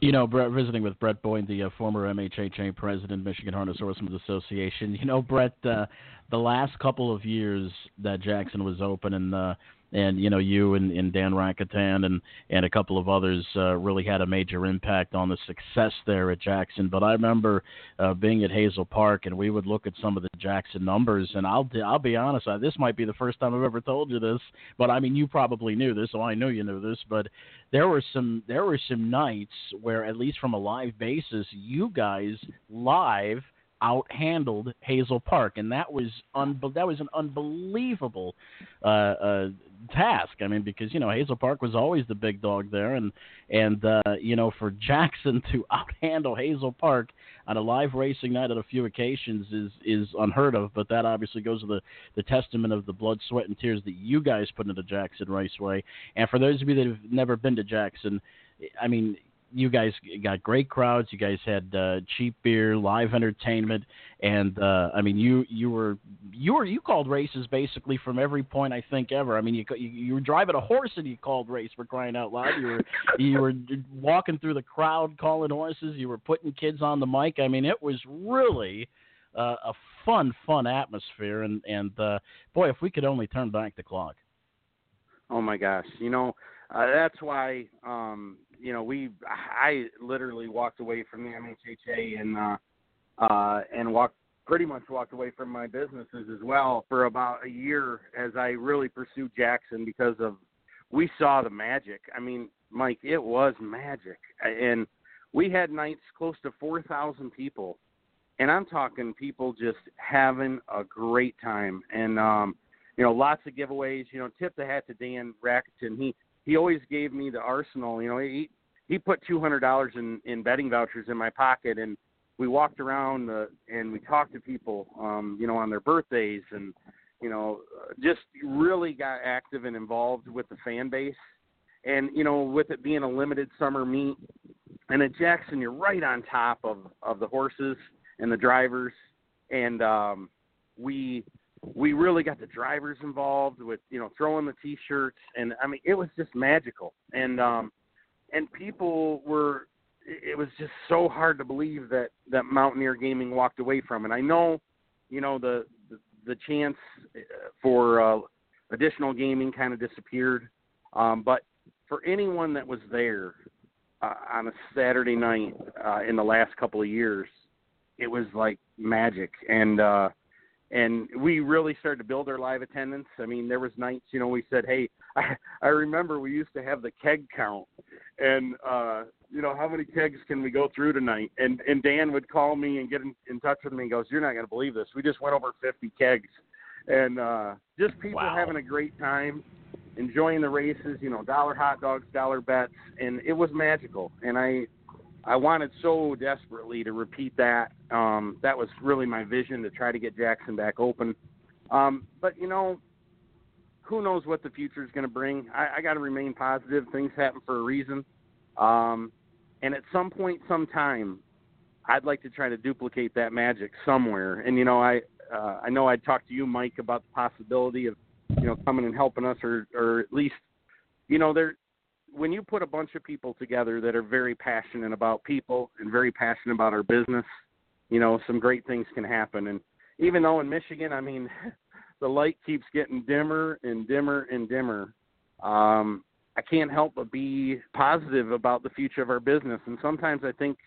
You know, Brett, visiting with Brett Boyd, the uh, former MHHA president, Michigan Harness Horsemen's Association. You know, Brett, uh, the last couple of years that Jackson was open and uh, and you know you and, and Dan Rakatan and and a couple of others uh, really had a major impact on the success there at Jackson. But I remember uh, being at Hazel Park and we would look at some of the Jackson numbers, and I'll I'll be honest, I, this might be the first time I've ever told you this, but I mean you probably knew this, so I know you knew this, but there were some there were some nights where at least from a live basis, you guys live outhandled Hazel Park, and that was that was an unbelievable uh, uh, task. I mean, because you know Hazel Park was always the big dog there, and and uh, you know for Jackson to outhandle Hazel Park on a live racing night on a few occasions is is unheard of. But that obviously goes to the the testament of the blood, sweat, and tears that you guys put into Jackson Raceway. And for those of you that have never been to Jackson, I mean, you guys got great crowds. You guys had uh, cheap beer, live entertainment, and uh, I mean, you you were you were you called races basically from every point I think ever. I mean, you you, were driving a horse and you called race for crying out loud. You were you were walking through the crowd calling horses. You were putting kids on the mic. I mean, it was really uh, a fun fun atmosphere. And and uh, boy, if we could only turn back the clock. Oh my gosh, you know. Uh, that's why um, you know, we I literally walked away from the MHHA and uh, uh, and walked pretty much walked away from my businesses as well for about a year as I really pursued Jackson because of we saw the magic. I mean, Mike, it was magic, and we had nights close to four thousand people, and I'm talking people just having a great time, and um, you know, lots of giveaways. You know, tip the hat to Dan Rackerton. He he always gave me the arsenal. You know, he he put two hundred dollars in in betting vouchers in my pocket, and we walked around uh, and we talked to people, um, you know, on their birthdays, and you know, just really got active and involved with the fan base. And you know, with it being a limited summer meet, and at Jackson, you're right on top of of the horses and the drivers, and um, we we really got the drivers involved with you know throwing the t-shirts and I mean it was just magical. And um and people were it was just so hard to believe that that Mountaineer Gaming walked away from it. I know you know the the, the chance uh, for uh, additional gaming kind of disappeared. Um but for anyone that was there uh, on a Saturday night uh, in the last couple of years it was like magic. And uh and we really started to build our live attendance. I mean, there was nights, you know, we said, "Hey, I, I remember we used to have the keg count, and uh, you know, how many kegs can we go through tonight?" And and Dan would call me and get in, in touch with me and goes, "You're not going to believe this. We just went over 50 kegs." And uh, just people wow. having a great time, enjoying the races, you know, dollar hot dogs, dollar bets, and it was magical. And I I wanted so desperately to repeat that. Um, that was really my vision to try to get Jackson back open. Um, but you know, who knows what the future is going to bring? I, I got to remain positive. Things happen for a reason. Um, and at some point, sometime, I'd like to try to duplicate that magic somewhere. And you know, I uh, I know I talked to you, Mike, about the possibility of you know coming and helping us, or or at least you know there when you put a bunch of people together that are very passionate about people and very passionate about our business, you know, some great things can happen. And even though in Michigan, I mean, the light keeps getting dimmer and dimmer and dimmer, um, I can't help but be positive about the future of our business. And sometimes I think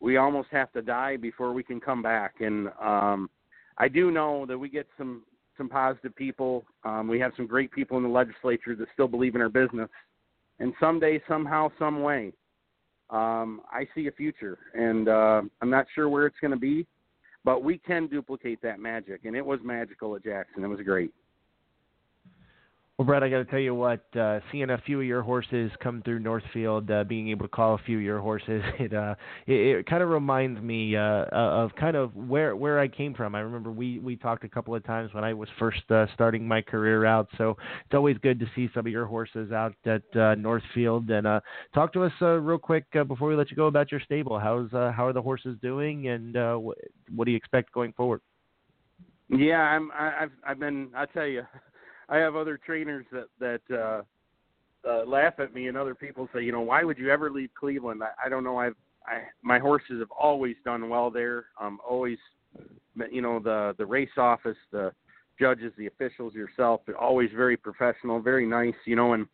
we almost have to die before we can come back. And um, I do know that we get some some positive people. Um, we have some great people in the legislature that still believe in our business and someday, somehow, some way, um, I see a future, and uh, I'm not sure where it's going to be, but we can duplicate that magic, and it was magical at Jackson. It was great. Well, Brett, I got to tell you what, uh, seeing a few of your horses come through Northfield, uh, being able to call a few of your horses, it uh, it, it kind of reminds me uh, of kind of where where I came from. I remember we we talked a couple of times when I was first uh, starting my career out. So it's always good to see some of your horses out at uh, Northfield. And uh, talk to us uh, real quick uh, before we let you go about your stable. How's uh, how are the horses doing, and uh, wh- what do you expect going forward? Yeah, I'm. I, I've I've been. I'll tell you. I have other trainers that that uh, uh, laugh at me, and other people say, you know, why would you ever leave Cleveland? I, I don't know. I've I, my horses have always done well there. Um, always, you know, the the race office, the judges, the officials, yourself, they're always very professional, very nice, you know, and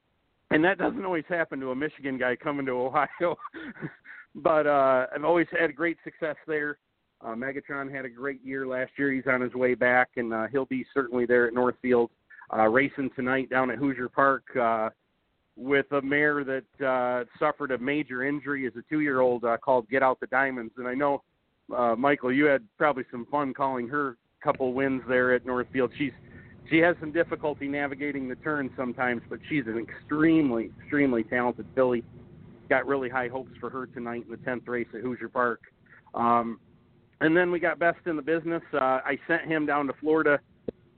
and that doesn't always happen to a Michigan guy coming to Ohio. but uh, I've always had great success there. Uh, Megatron had a great year last year. He's on his way back, and uh, he'll be certainly there at Northfield uh, racing tonight down at Hoosier Park uh, with a mare that uh, suffered a major injury as a two-year-old uh, called Get Out the Diamonds. And I know, uh, Michael, you had probably some fun calling her couple wins there at Northfield. She's she has some difficulty navigating the turns sometimes, but she's an extremely, extremely talented filly. Got really high hopes for her tonight in the tenth race at Hoosier Park. Um, and then we got best in the business. Uh, I sent him down to Florida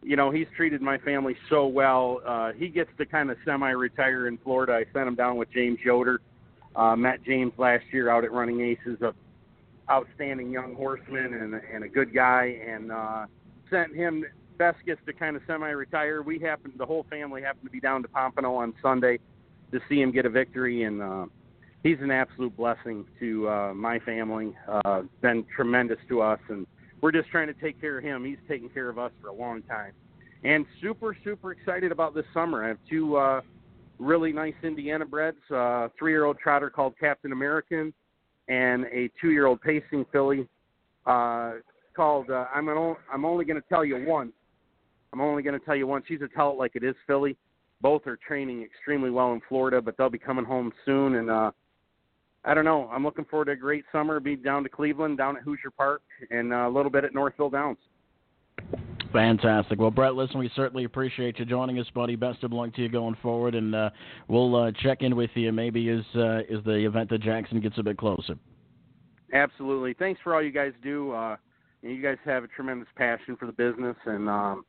you know, he's treated my family so well. Uh, he gets to kind of semi-retire in Florida. I sent him down with James Yoder. Uh, met James last year out at Running Aces, a outstanding young horseman and, and a good guy, and uh, sent him. Best gets to kind of semi-retire. We happen, the whole family happened to be down to Pompano on Sunday to see him get a victory, and uh, he's an absolute blessing to uh, my family. Uh, been tremendous to us, and we're just trying to take care of him. He's taken care of us for a long time. And super, super excited about this summer. I have two uh, really nice Indiana breds, uh, three year old trotter called Captain American and a two year old pacing filly uh, called uh, I'm an, I'm only going to tell you once. I'm only going to tell you once. She's a tell it like it is Filly. Both are training extremely well in Florida, but they'll be coming home soon. And uh, I don't know. I'm looking forward to a great summer. Be down to Cleveland, down at Hoosier Park, and uh, a little bit at Northville Downs. Fantastic. Well, Brett, listen, we certainly appreciate you joining us, buddy. Best of luck to you going forward, and uh, we'll uh, check in with you maybe as uh, as the event at Jackson gets a bit closer. Absolutely. Thanks for all you guys do. Uh, you guys have a tremendous passion for the business, and um,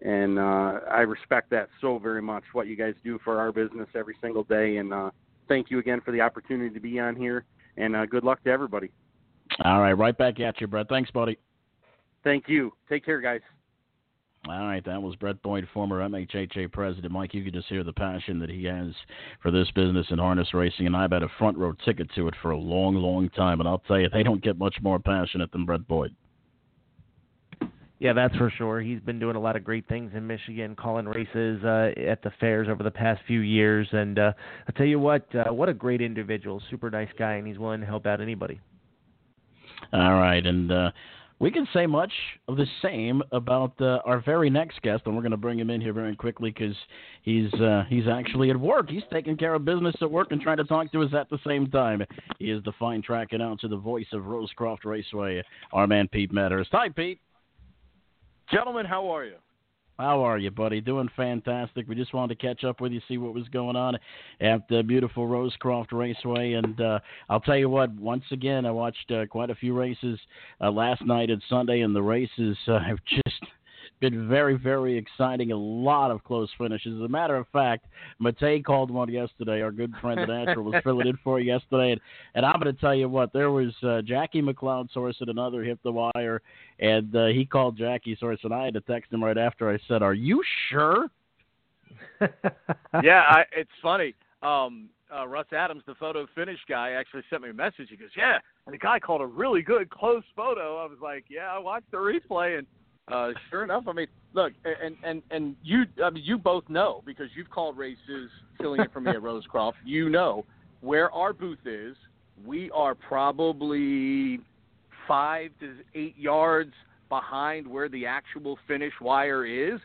and uh, I respect that so very much. What you guys do for our business every single day, and uh, thank you again for the opportunity to be on here. And uh, good luck to everybody. All right, right back at you, Brett. Thanks, buddy. Thank you. Take care, guys. All right, that was Brett Boyd, former MHHA president. Mike, you could just hear the passion that he has for this business and harness racing, and I've had a front row ticket to it for a long, long time. And I'll tell you, they don't get much more passionate than Brett Boyd. Yeah, that's for sure. He's been doing a lot of great things in Michigan, calling races uh, at the fairs over the past few years. And uh, I tell you what, uh, what a great individual, super nice guy, and he's willing to help out anybody. All right, and uh, we can say much of the same about uh, our very next guest, and we're going to bring him in here very quickly because he's uh, he's actually at work. He's taking care of business at work and trying to talk to us at the same time. He is the fine track announcer, the voice of Rosecroft Raceway, our man Pete Medhurst. Hi, Pete. Gentlemen, how are you? How are you, buddy? Doing fantastic. We just wanted to catch up with you, see what was going on at the beautiful Rosecroft Raceway. And uh, I'll tell you what, once again, I watched uh, quite a few races uh, last night and Sunday, and the races uh, have just been very, very exciting. A lot of close finishes. As a matter of fact, Matei called one yesterday. Our good friend the Natural was filling in for yesterday, and, and I'm going to tell you what. There was uh, Jackie McLeod's horse and another hit the wire, and uh, he called Jackie's horse, and I had to text him right after. I said, "Are you sure?" yeah, I, it's funny. Um, uh, Russ Adams, the photo finish guy, actually sent me a message. He goes, "Yeah," and the guy called a really good close photo. I was like, "Yeah, I watched the replay, and uh, sure enough, I mean, look, and and and you, I mean, you both know because you've called races, filling it for me at Rosecroft. You know where our booth is. We are probably five to eight yards behind where the actual finish wire is.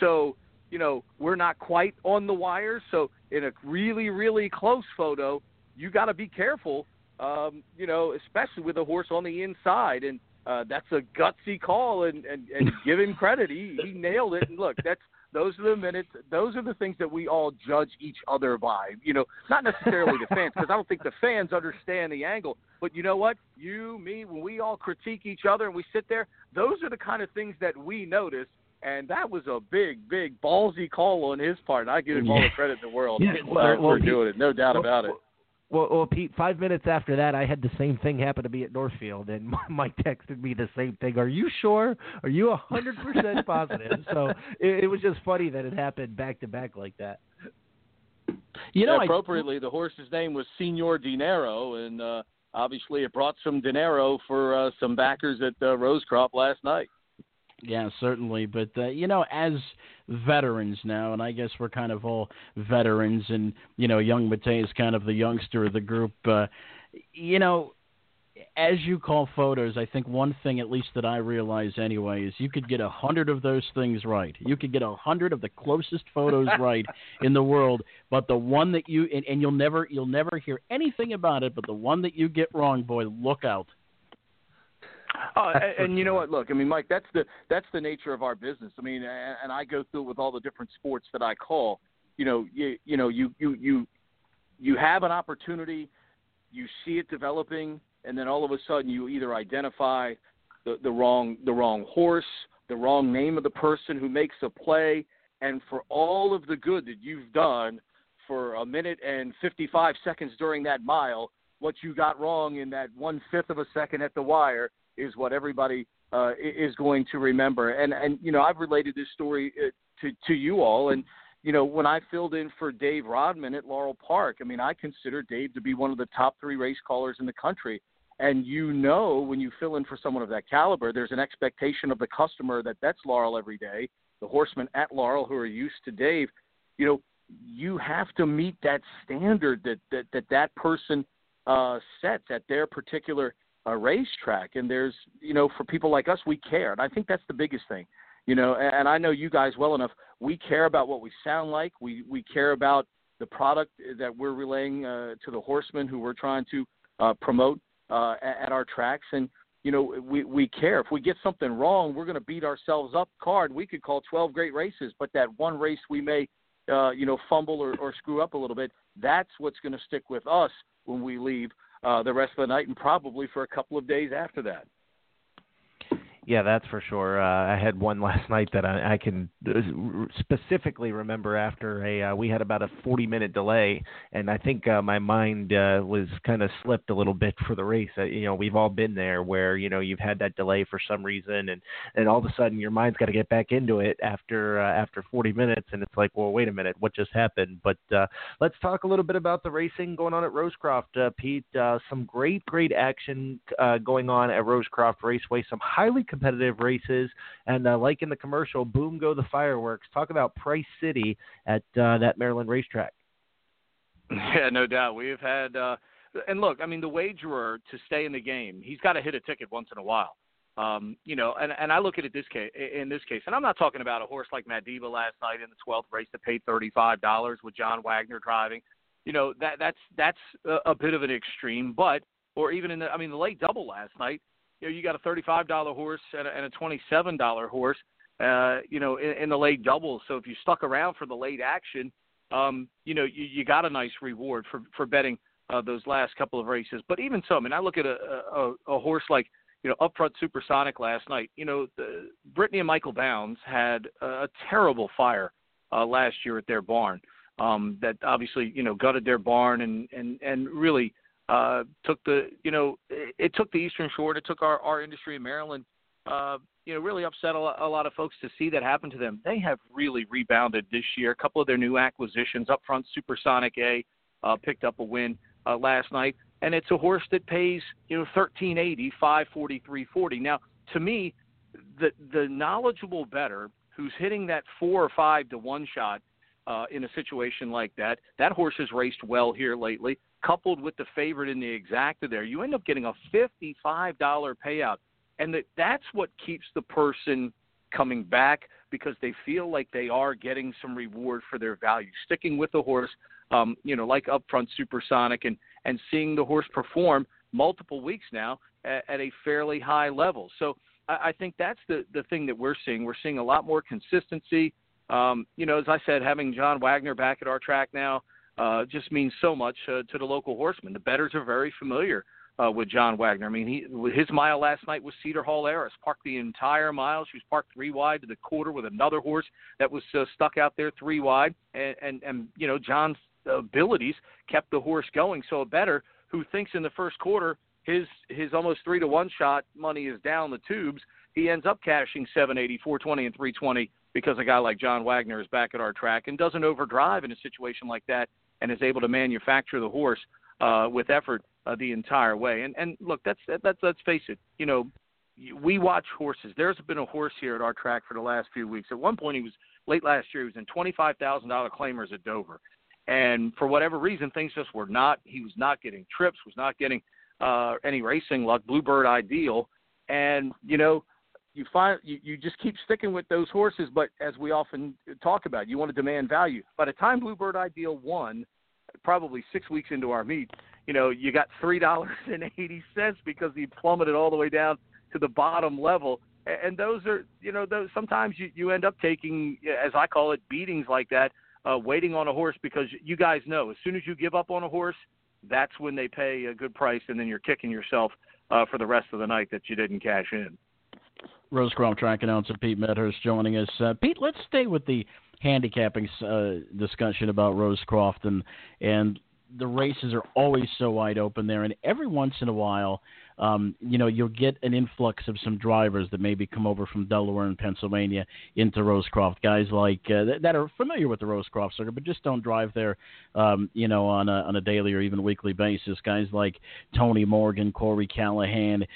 So, you know, we're not quite on the wire. So, in a really, really close photo, you got to be careful. Um, you know, especially with a horse on the inside and uh, that's a gutsy call, and, and, and give him credit. He he nailed it. And look, that's those are the minutes. Those are the things that we all judge each other by. You know, not necessarily the fans, because I don't think the fans understand the angle. But you know what? You, me, when we all critique each other and we sit there, those are the kind of things that we notice. And that was a big, big ballsy call on his part. And I give him all the credit in the world yeah, well, for doing it, no doubt well, about it. Well, well, Pete. Five minutes after that, I had the same thing happen to me at Northfield, and Mike texted me the same thing. Are you sure? Are you a hundred percent positive? So it, it was just funny that it happened back to back like that. You know, yeah, appropriately, I, the horse's name was Senor Dinero, and uh, obviously it brought some dinero for uh, some backers at uh, Rosecroft last night. Yeah, certainly. But uh, you know, as veterans now, and I guess we're kind of all veterans, and you know, young Matei is kind of the youngster of the group. Uh, you know, as you call photos, I think one thing at least that I realize anyway is you could get a hundred of those things right. You could get a hundred of the closest photos right in the world, but the one that you and, and you'll never you'll never hear anything about it, but the one that you get wrong, boy, look out. Uh, and, and you know what? Look, I mean, Mike, that's the that's the nature of our business. I mean, and, and I go through it with all the different sports that I call. You know, you you know, you you you you have an opportunity, you see it developing, and then all of a sudden you either identify the the wrong the wrong horse, the wrong name of the person who makes a play, and for all of the good that you've done for a minute and 55 seconds during that mile, what you got wrong in that one fifth of a second at the wire is what everybody uh, is going to remember. And and you know I've related this story uh, to to you all, and you know when I filled in for Dave Rodman at Laurel Park, I mean I consider Dave to be one of the top three race callers in the country. And you know when you fill in for someone of that caliber, there's an expectation of the customer that bets Laurel every day, the horsemen at Laurel who are used to Dave. You know you have to meet that standard that that that, that person uh, sets at their particular a racetrack. And there's, you know, for people like us, we care, and I think that's the biggest thing. You know, and, and I know you guys well enough. We care about what we sound like. We we care about the product that we're relaying uh, to the horsemen who we're trying to uh, promote uh, at, our tracks. And you know, we we care. If we get something wrong, we're going to beat ourselves up. Card, we could call 12 great races, but that one race we may, uh, you know, fumble or, or screw up a little bit. That's what's going to stick with us when we leave uh, the rest of the night, and probably for a couple of days after that. Yeah, that's for sure. Uh, I had one last night that I, I can uh, specifically remember after a uh, we had about a 40 minute delay, and I think uh, my mind uh, was kind of slipped a little bit for the race. Uh, you know, we've all been there where you know you've had that delay for some reason, and and all of a sudden your mind's got to get back into it after uh, after 40 minutes, and it's like, well, wait a minute, what just happened? But uh, let's talk a little bit about the racing going on at Rosecroft, uh, Pete. Uh, some great great action uh, going on at Rosecroft Raceway. Some highly competitive races. And uh, like in the commercial, boom go the fireworks. Talk about Price City at uh, that Maryland racetrack. Yeah, no doubt. We've had, uh, and look, I mean, the wagerer to stay in the game, he's got to hit a ticket once in a while. Um, you know, and and I look at it this case in this case, and I'm not talking about a horse like Madiba last night in the 12th race that paid $35 with John Wagner driving. You know that that's that's a, a bit of an extreme, but or even in the I mean the late double last night, you know, you got a $35 horse and a, and a $27 horse, uh, you know, in, in the late doubles. So if you stuck around for the late action, um, you know, you, you got a nice reward for for betting uh, those last couple of races. But even so, I mean, I look at a, a, a horse like you know Upfront Supersonic last night. You know, the, Brittany and Michael Bounds had a, a terrible fire uh, last year at their barn. Um, that obviously you know gutted their barn and and and really uh, took the you know it, it took the Eastern Shore, and it took our our industry in Maryland. Uh, you know, really upset a lot, a lot of folks to see that happen to them. They have really rebounded this year. A couple of their new acquisitions up front, Supersonic A uh, picked up a win uh, last night, and it's a horse that pays you know thirteen eighty, five forty, three forty. Now, to me, the the knowledgeable better who's hitting that four or five to one shot uh, in a situation like that. That horse has raced well here lately coupled with the favorite in the exacta there, you end up getting a $55 payout. And that that's what keeps the person coming back because they feel like they are getting some reward for their value. Sticking with the horse, um, you know, like upfront supersonic and, and seeing the horse perform multiple weeks now at, at a fairly high level. So I, I think that's the, the thing that we're seeing. We're seeing a lot more consistency. Um, you know, as I said, having John Wagner back at our track now, uh, just means so much uh, to the local horsemen. The betters are very familiar uh, with John Wagner. I mean, he his mile last night was Cedar Hall Heiress, parked the entire mile. She was parked three wide to the quarter with another horse that was uh, stuck out there three wide, and and, and you know John's abilities kept the horse going. So a better who thinks in the first quarter his his almost three to one shot money is down the tubes, he ends up cashing 780, 420, and 320 because a guy like John Wagner is back at our track and doesn't overdrive in a situation like that and is able to manufacture the horse uh, with effort uh, the entire way. And and look, that's that's let's face it. You know, we watch horses. There's been a horse here at our track for the last few weeks. At one point, he was late last year. He was in twenty five thousand dollar claimers at Dover, and for whatever reason, things just were not. He was not getting trips. Was not getting uh, any racing luck. Bluebird Ideal, and you know you find you, you just keep sticking with those horses. But as we often talk about, you want to demand value. By the time Bluebird Ideal won, probably six weeks into our meet, you know, you got three dollars and eighty cents because he plummeted all the way down to the bottom level. And those are, you know, those sometimes you, you end up taking, as I call it, beatings like that, uh, waiting on a horse because you guys know as soon as you give up on a horse, that's when they pay a good price, and then you're kicking yourself uh, for the rest of the night that you didn't cash in. Rosecroft track announcer Pete Medhurst joining us. Uh, Pete, let's stay with the handicapping uh, discussion about Rosecroft and and the races are always so wide open there, and every once in a while um, you know, you'll get an influx of some drivers that maybe come over from Delaware and Pennsylvania into Rosecroft. Guys like uh, that, that are familiar with the Rosecroft circuit, but just don't drive there, um, you know, on a, on a daily or even weekly basis. Guys like Tony Morgan, Corey Callahan,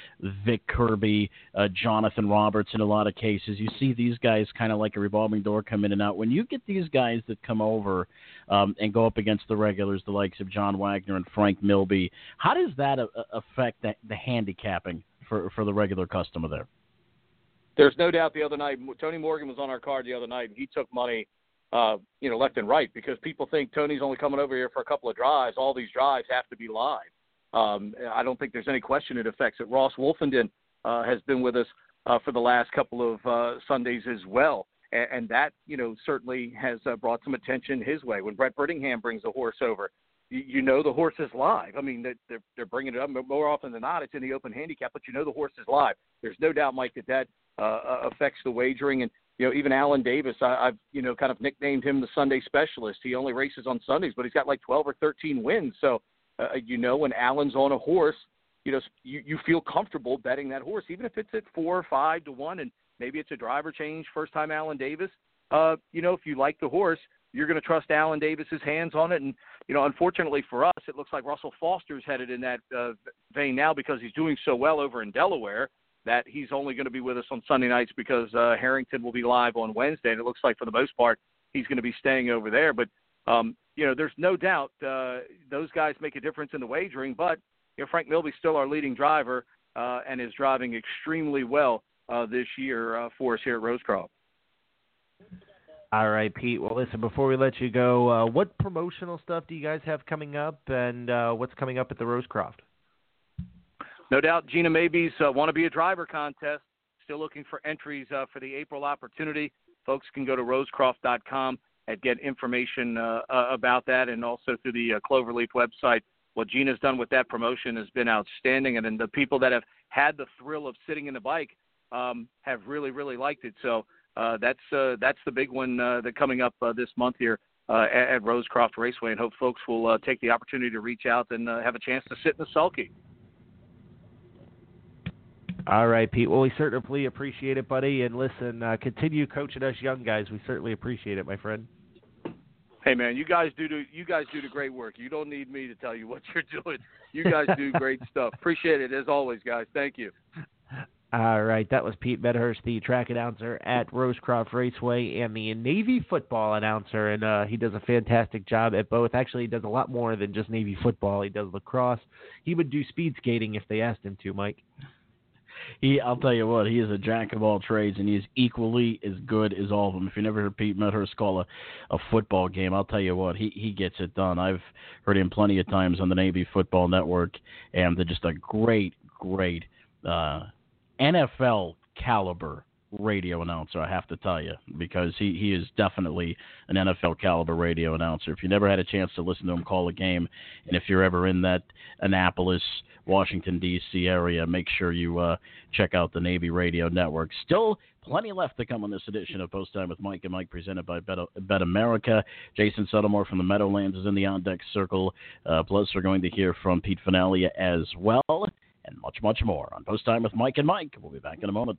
Vic Kirby, uh, Jonathan Roberts. In a lot of cases, you see these guys kind of like a revolving door come in and out. When you get these guys that come over um, and go up against the regulars, the likes of John Wagner and Frank Milby, how does that uh, affect the, the handicapping for for the regular customer there. There's no doubt. The other night, Tony Morgan was on our card the other night, and he took money, uh, you know, left and right because people think Tony's only coming over here for a couple of drives. All these drives have to be live. Um, I don't think there's any question it affects it. Ross Wolfenden uh, has been with us uh, for the last couple of uh, Sundays as well, and, that you know certainly has uh, brought some attention his way. When Brett Brittingham brings a horse over, you, know the horse is live. I mean they're they're bringing it up more often than not. It's in the open handicap, but you know the horse is live. There's no doubt, Mike, that that uh, affects the wagering and you know, even Alan Davis, I, I've you know kind of nicknamed him the Sunday specialist. He only races on Sundays, but he's got like 12 or 13 wins. So uh, you know, when Allen's on a horse, you know, you, you feel comfortable betting that horse, even if it's at four or five to one, and maybe it's a driver change, first time Alan Davis. Uh, you know, if you like the horse, you're going to trust Alan Davis's hands on it. And you know, unfortunately for us, it looks like Russell Foster's headed in that uh, vein now because he's doing so well over in Delaware that he's only going to be with us on Sunday nights because uh, Harrington will be live on Wednesday, and it looks like for the most part he's going to be staying over there. But um, you know, there's no doubt uh, those guys make a difference in the wagering. But you know, Frank Milby's still our leading driver uh, and is driving extremely well uh, this year uh, for us here at Rosecroft. All right, Pete. Well, listen, before we let you go, uh, what promotional stuff do you guys have coming up, and uh, what's coming up at the Rosecroft? No doubt, Gina Maybe's uh, Want to Be a Driver contest. Still looking for entries uh, for the April opportunity. Folks can go to rosecroft.com and get information uh, uh, about that, and also through the uh, Cloverleaf website. What Gina's done with that promotion has been outstanding, and, and the people that have had the thrill of sitting in the bike um, have really, really liked it. So uh, that's uh, that's the big one uh, that coming up uh, this month here uh, at, at Rosecroft Raceway, and hope folks will uh, take the opportunity to reach out and uh, have a chance to sit in the sulky. All right, Pete. Well, we certainly appreciate it, buddy. And listen, uh, continue coaching us young guys. We certainly appreciate it, my friend. Hey man, you guys do the, you guys do the great work. You don't need me to tell you what you're doing. You guys do great stuff. Appreciate it as always, guys. Thank you. All right, that was Pete Medhurst, the track announcer at Rosecroft Raceway, and the Navy football announcer, and uh, he does a fantastic job at both. Actually, he does a lot more than just Navy football. He does lacrosse. He would do speed skating if they asked him to, Mike he I'll tell you what, he is a jack of all trades and he's equally as good as all of them. If you never heard Pete Medhurst call a, a football game, I'll tell you what, he he gets it done. I've heard him plenty of times on the Navy Football Network and they're just a great, great uh NFL caliber radio announcer, I have to tell you, because he, he is definitely an NFL caliber radio announcer. If you never had a chance to listen to him call a game, and if you're ever in that Annapolis, Washington, D.C. area, make sure you uh, check out the Navy Radio Network. Still plenty left to come on this edition of Post Time with Mike and Mike, presented by Bet, Bet America. Jason Settlemoir from the Meadowlands is in the on deck circle. Uh, plus, we're going to hear from Pete Venaglia as well, and much, much more on Post Time with Mike and Mike. We'll be back in a moment.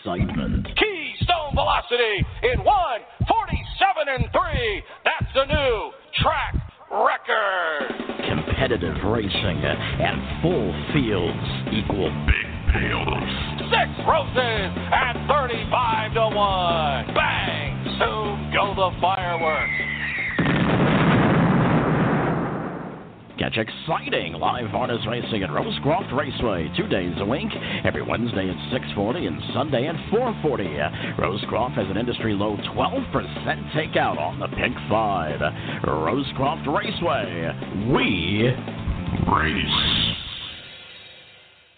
Excitement. Keystone velocity in 147 and 3. That's a new track record. Competitive racing and full fields equal big payoffs. Six roses at 35 to 1. Bang! Soon go the fireworks. Catch exciting live harness racing at Rosecroft Raceway two days a week, every Wednesday at 6:40 and Sunday at 4:40. Rosecroft has an industry low 12% takeout on the Pick Five. Rosecroft Raceway, we race.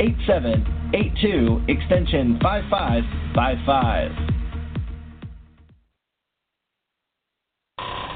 8782 extension 5555.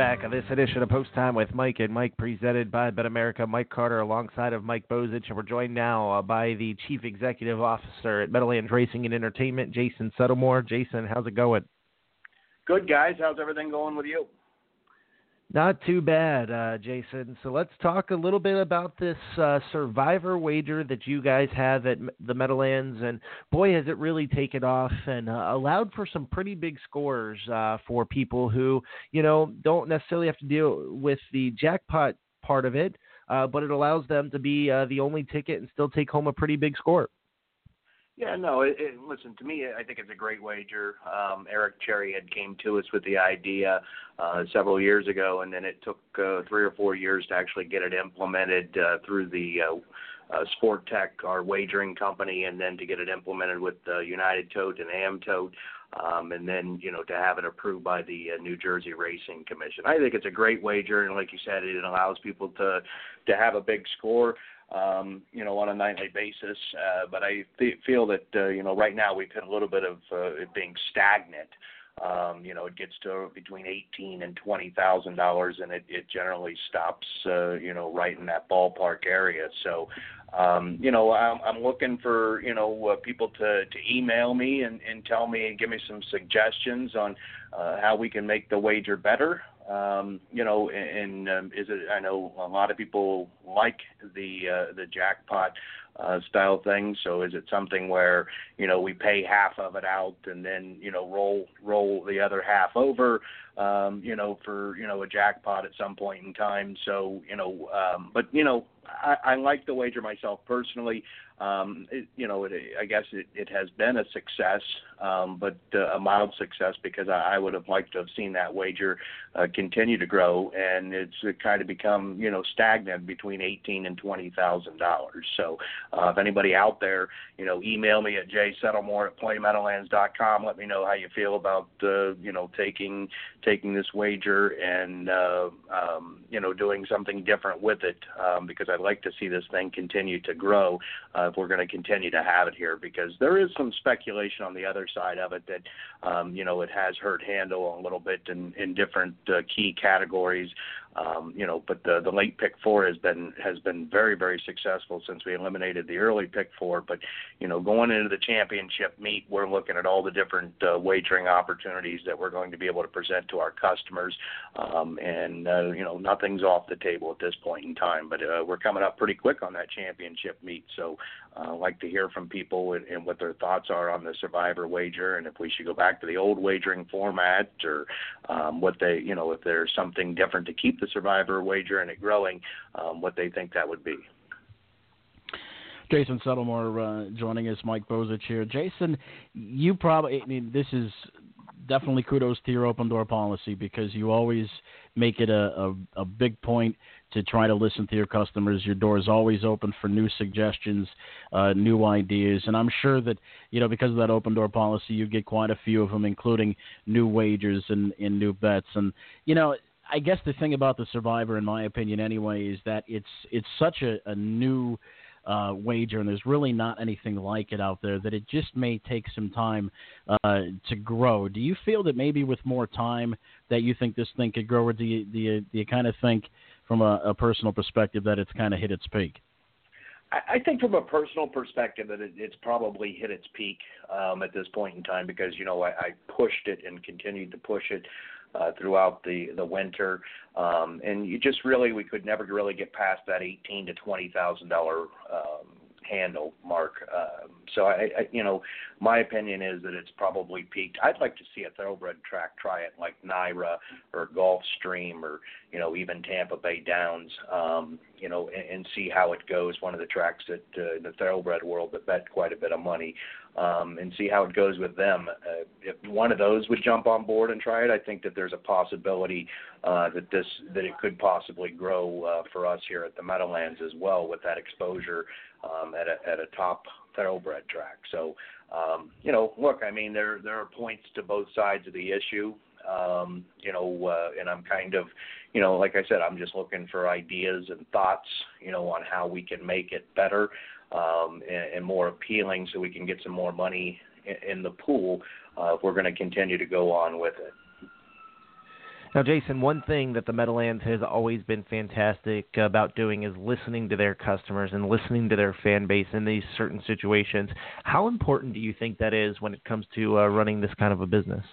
back on this edition of Post Time with Mike and Mike, presented by Bet America. Mike Carter, alongside of Mike Bozich, and we're joined now uh, by the Chief Executive Officer at Meadowlands Racing and Entertainment, Jason Settlemoir. Jason, how's it going? Good guys. How's everything going with you? Not too bad, uh, Jason. So let's talk a little bit about this uh, survivor wager that you guys have at the Meadowlands. And boy, has it really taken off and uh, allowed for some pretty big scores uh, for people who, you know, don't necessarily have to deal with the jackpot part of it, uh, but it allows them to be uh, the only ticket and still take home a pretty big score. Yeah, no. It, it, listen, to me, I think it's a great wager. Um, Eric Cherry had came to us with the idea uh, several years ago, and then it took uh, three or four years to actually get it implemented uh, through the uh, uh, Sportech, our wagering company, and then to get it implemented with uh, United Tote and AmTote. Um, and then you know to have it approved by the uh, New Jersey Racing Commission. I think it's a great wager, and like you said, it allows people to to have a big score um, you know, on a nightly basis. Uh, but I th- feel that uh, you know right now we've had a little bit of uh, it being stagnant. Um, you know, it gets to between eighteen and twenty thousand dollars, and it, it generally stops, uh, you know, right in that ballpark area. So, um, you know, I'm, I'm looking for you know uh, people to to email me and, and tell me and give me some suggestions on uh, how we can make the wager better. Um, you know, and, and um, is it? I know a lot of people like the uh, the jackpot uh, style thing. So is it something where you know we pay half of it out and then you know roll roll the other half over? Um, you know, for you know a jackpot at some point in time. So you know, um, but you know, I, I like the wager myself personally. Um, it, you know, it, I guess it, it has been a success, um, but uh, a mild success because I, I would have liked to have seen that wager uh, continue to grow, and it's kind of become you know stagnant between eighteen and twenty thousand dollars. So, uh, if anybody out there, you know, email me at jsettlemoir at playmeadowlands.com. Let me know how you feel about uh, you know taking taking this wager and uh, um, you know doing something different with it um, because I'd like to see this thing continue to grow. Uh, if we're going to continue to have it here because there is some speculation on the other side of it that um, you know it has hurt handle a little bit in, in different uh, key categories. Um, you know, but the the late pick four has been has been very very successful since we eliminated the early pick four. But you know, going into the championship meet, we're looking at all the different uh, wagering opportunities that we're going to be able to present to our customers. Um, and uh, you know, nothing's off the table at this point in time. But uh, we're coming up pretty quick on that championship meet, so uh, like to hear from people and, and what their thoughts are on the survivor wager, and if we should go back to the old wagering format, or um, what they, you know, if there's something different to keep the survivor wager and it growing, um, what they think that would be. Jason Settlemoir uh, joining us, Mike Bozich here. Jason, you probably, I mean, this is definitely kudos to your open door policy because you always make it a, a, a big point to try to listen to your customers. Your door is always open for new suggestions, uh, new ideas, and I'm sure that you know because of that open door policy, you get quite a few of them, including new wagers and, and new bets. And you know, I guess the thing about the Survivor, in my opinion, anyway, is that it's it's such a, a new uh, wager, and there's really not anything like it out there. That it just may take some time uh, to grow. Do you feel that maybe with more time that you think this thing could grow, or do you do you, do you kind of think from a, a personal perspective that it's kind of hit its peak? I think from a personal perspective that it, it's probably hit its peak um, at this point in time because you know I, I pushed it and continued to push it uh, throughout the the winter, um, and you just really we could never really get past that eighteen to twenty thousand um, handle mark. Um, so I, I, you know, my opinion is that it's probably peaked. I'd like to see a thoroughbred track try it like NYRA or Gulfstream or you know even Tampa Bay Downs, um, you know, and, and see how it goes. One of the tracks that uh, in the thoroughbred world that bet quite a bit of money, um, and see how it goes with them. Uh, if one of those would jump on board and try it, I think that there's a possibility uh, that this that it could possibly grow uh, for us here at the Meadowlands as well with that exposure um, at a at a top thoroughbred track. So um, you know, look, I mean, there there are points to both sides of the issue. Um, you know, uh, and I'm kind of, you know, like I said, I'm just looking for ideas and thoughts, you know, on how we can make it better um, and, and more appealing, so we can get some more money in, in the pool uh, if we're going to continue to go on with it. Now, Jason, one thing that the Meadowlands has always been fantastic about doing is listening to their customers and listening to their fan base in these certain situations. How important do you think that is when it comes to uh, running this kind of a business?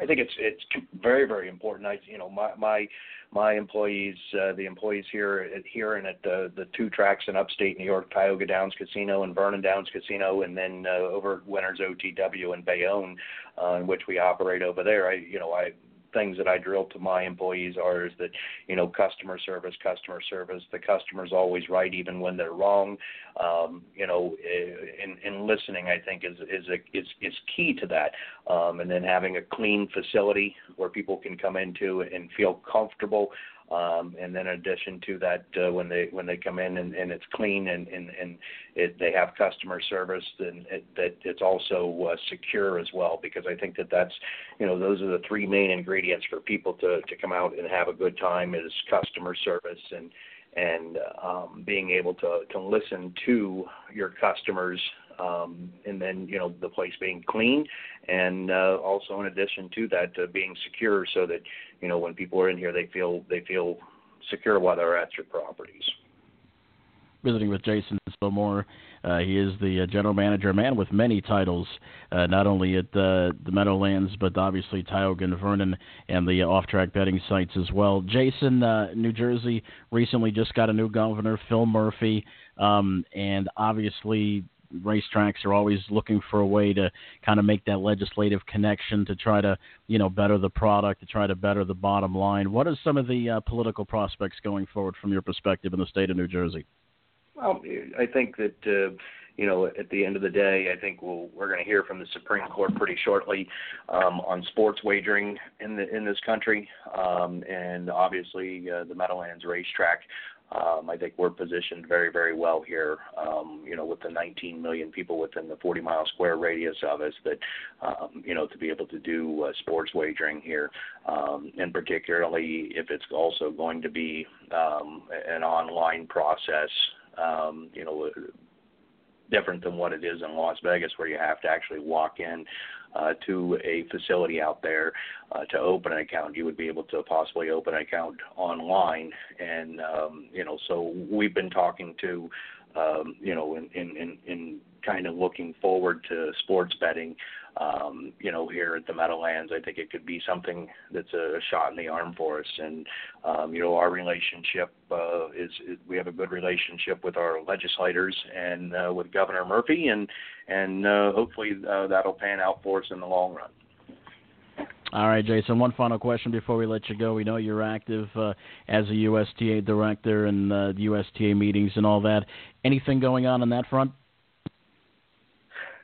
I think it's it's very very important. I you know my my my employees, uh, the employees here at, here and at the the two tracks in upstate New York, Tioga Downs Casino and Vernon Downs Casino, and then uh, over Winners OTW in Bayonne, uh, in which we operate over there. I you know I things that I drill to my employees are is that you know customer service, customer service. The customer's always right, even when they're wrong. Um, you know, in, in listening, I think is is a, is is key to that. Um, and then having a clean facility where people can come into and feel comfortable. Um, and then in addition to that, uh, when they when they come in and, and it's clean and and, and it, they have customer service, then it, that it's also uh, secure as well. Because I think that that's you know those are the three main ingredients for people to to come out and have a good time is customer service and and um, being able to to listen to your customers um, and then you know the place being clean, and uh, also in addition to that uh, being secure, so that you know when people are in here, they feel they feel secure while they're at your properties. Visiting with Jason Settlemoir. Uh, he is the uh, general manager, a man with many titles, uh, not only at uh, the Meadowlands, but obviously Tioga and Vernon and the off-track betting sites as well. Jason, New Jersey recently just got a new governor, Phil Murphy, um, and obviously racetracks are always looking for a way to kind of make that legislative connection to try to you know better the product to try to better the bottom line. What are some of the uh, political prospects going forward from your perspective in the state of new jersey? Well i think that uh, you know, at the end of the day, I think we'll, we're going to hear from the Supreme Court pretty shortly um, on sports wagering in the in this country, um, and obviously uh, the Meadowlands racetrack um, I think we're positioned very, very well here. Um, you know, with the 19 million people within the 40 mile square radius of us, that um, you know to be able to do uh, sports wagering here, um, and particularly if it's also going to be um, an online process. Um, you know, different than what it is in Las Vegas, where you have to actually walk in uh, to a facility out there uh, to open an account. You would be able to possibly open an account online, and um, you know, so we've been talking to, um, you know, in, in, in, in kind of looking forward to sports betting um, you know, here at the Meadowlands. I think it could be something that's a shot in the arm for us. And, um, you know, our relationship uh, is, is we have a good relationship with our legislators and uh, with Governor Murphy, and and uh, hopefully uh, that'll pan out for us in the long run. All right, Jason. One final question before we let you go. We know you're active uh, as a USTA director and uh, USTA meetings and all that. Anything going on on that front?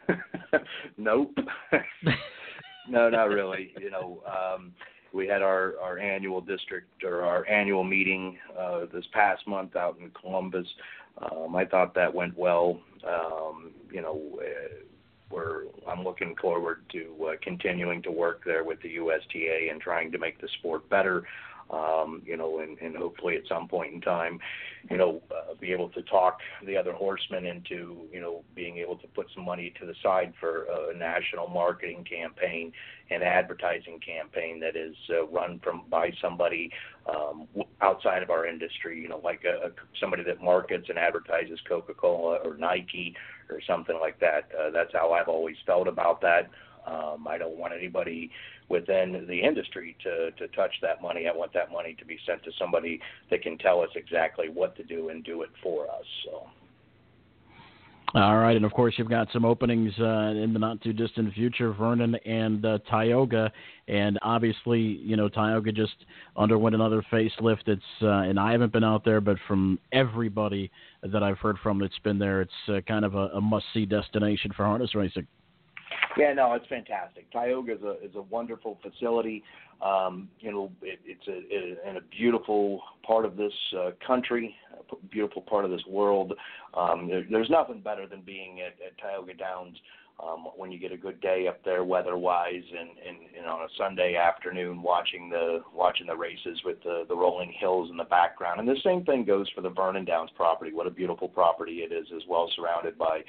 nope. no, not really. You know, um, we had our our annual district or our annual meeting uh, this past month out in Columbus. Um, I thought that went well. Um, you know, uh, we're I'm looking forward to uh, continuing to work there with the USTA and trying to make the sport better. Um, you know, and, and hopefully at some point in time, you know, uh, be able to talk the other horsemen into, you know, being able to put some money to the side for a national marketing campaign and advertising campaign that is uh, run from by somebody um, outside of our industry, you know, like a, a somebody that markets and advertises Coca-Cola or Nike or something like that. Uh, that's how I've always felt about that. Um, I don't want anybody within the industry to to touch that money. I want that money to be sent to somebody that can tell us exactly what to do and do it for us. So. All right, and of course you've got some openings uh, in the not too distant future, Vernon and uh, Tioga, and obviously you know Tioga just underwent another facelift. It's uh, and I haven't been out there, but from everybody that I've heard from that's been there, it's uh, kind of a, a must-see destination for harness racing. Yeah, no, it's fantastic. Tioga is a is a wonderful facility. Um, you know, it, it's a it, in a beautiful part of this uh, country, a beautiful part of this world. Um, there, there's nothing better than being at, at Tioga Downs um, when you get a good day up there weather-wise, and, and, and on a Sunday afternoon watching the watching the races with the the rolling hills in the background. And the same thing goes for the Vernon Downs property. What a beautiful property it is, as well surrounded by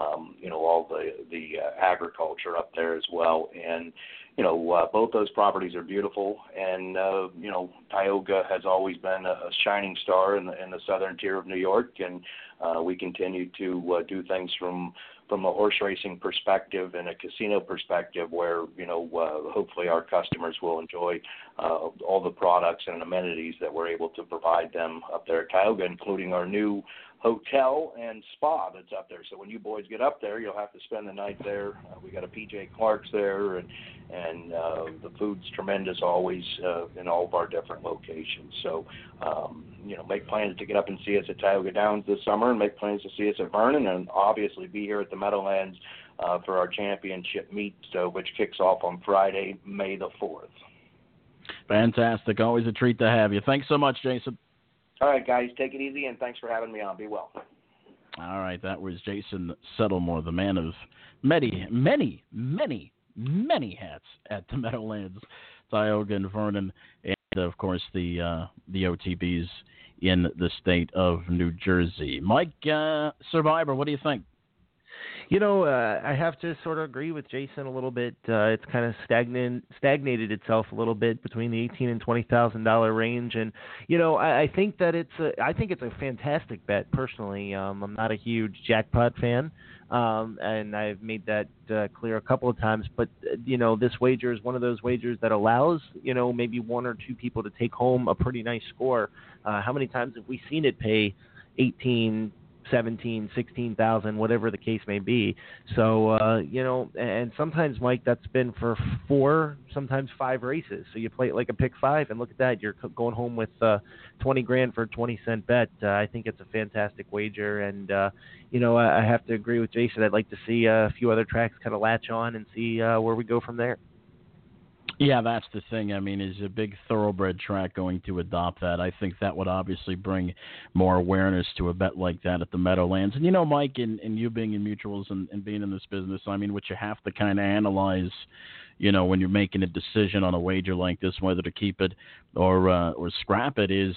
um, you know, all the the uh, agriculture up there as well. And you know, uh, both those properties are beautiful, and uh, you know, Tioga has always been a, shining star in the in the southern tier of New York, and uh, we continue to uh, do things from from a horse racing perspective and a casino perspective where you know uh, hopefully our customers will enjoy uh, all the products and amenities that we're able to provide them up there at Tioga, including our new hotel and spa that's up there. So when you boys get up there, you'll have to spend the night there. Uh, we got a PJ Clark's there, and and uh, the food's tremendous always uh, in all of our different locations. So um, you know, make plans to get up and see us at Tioga Downs this summer, and make plans to see us at Vernon, and obviously be here at the Meadowlands uh, for our championship meet, so, which kicks off on Friday, May the fourth. Fantastic! Always a treat to have you. Thanks so much, Jason. All right, guys, take it easy, and thanks for having me on. Be well. All right, that was Jason Settlemoir, the man of many, many, many, many hats at the Meadowlands, Tioga and Vernon, and of course the uh, the OTBs in the state of New Jersey. Mike uh, Survivor, what do you think? You know, uh, I have to sort of agree with Jason a little bit. Uh, it's kind of stagnant, stagnated itself a little bit between the eighteen and twenty thousand dollar range, and you know, I, I think that it's a, I think it's a fantastic bet personally. Um, I'm not a huge jackpot fan, um, and I've made that uh, clear a couple of times. But uh, you know, this wager is one of those wagers that allows you know maybe one or two people to take home a pretty nice score. Uh, how many times have we seen it pay? 18 17, 16,000, whatever the case may be. So, uh, you know, and sometimes, Mike, that's been for four, sometimes five races. So you play it like a pick five, and look at that. You're going home with uh, 20 grand for a 20 cent bet. Uh, I think it's a fantastic wager. And, uh, you know, I, I have to agree with Jason. I'd like to see uh, a few other tracks kind of latch on and see uh, where we go from there. Yeah, that's the thing. I mean, is a big thoroughbred track going to adopt that? I think that would obviously bring more awareness to a bet like that at the Meadowlands. And you know, Mike, and, and you being in mutuals and, and being in this business, I mean, what you have to kind of analyze, you know, when you're making a decision on a wager like this, whether to keep it or uh, or scrap it, is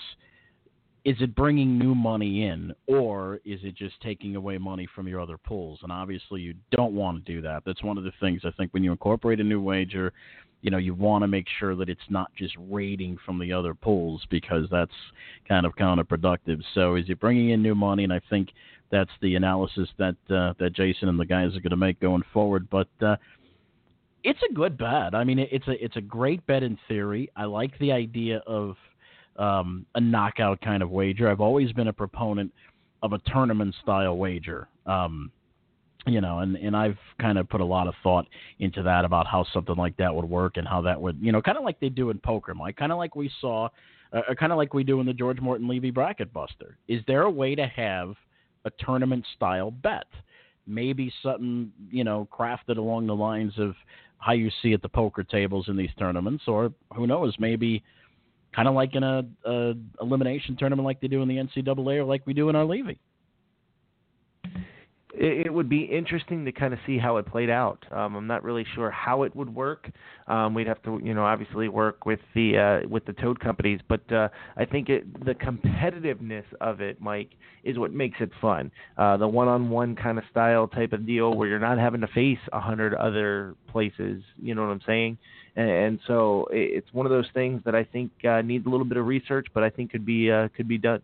is it bringing new money in or is it just taking away money from your other pools? And obviously, you don't want to do that. That's one of the things I think when you incorporate a new wager you know you want to make sure that it's not just raiding from the other pools because that's kind of counterproductive. So is it bringing in new money? And I think that's the analysis that uh, that Jason and the guys are going to make going forward. But uh, it's a good bet. I mean, it's a it's a great bet in theory. I like the idea of um, a knockout kind of wager. I've always been a proponent of a tournament style wager. Um, you know, and and I've kind of put a lot of thought into that about how something like that would work and how that would, you know, kind of like they do in poker, Mike, kind of like we saw, uh, uh kind of like we do in the George Morton Levy bracket buster. Is there a way to have a tournament style bet? Maybe something, you know, crafted along the lines of how you see at the poker tables in these tournaments, or who knows, maybe kind of like in a, a elimination tournament like they do in the NCAA or like we do in our Levy. It, it would be interesting to kind of see how it played out. Um, I'm not really sure how it would work. Um, we'd have to, you know, obviously work with the uh, with the tote companies, but uh, I think it, the competitiveness of it, Mike, is what makes it fun. Uh, the one-on-one kind of style type of deal where you're not having to face a hundred other places. You know what I'm saying? And, and so it, it's one of those things that I think uh, needs a little bit of research, but I think could be uh, could be done.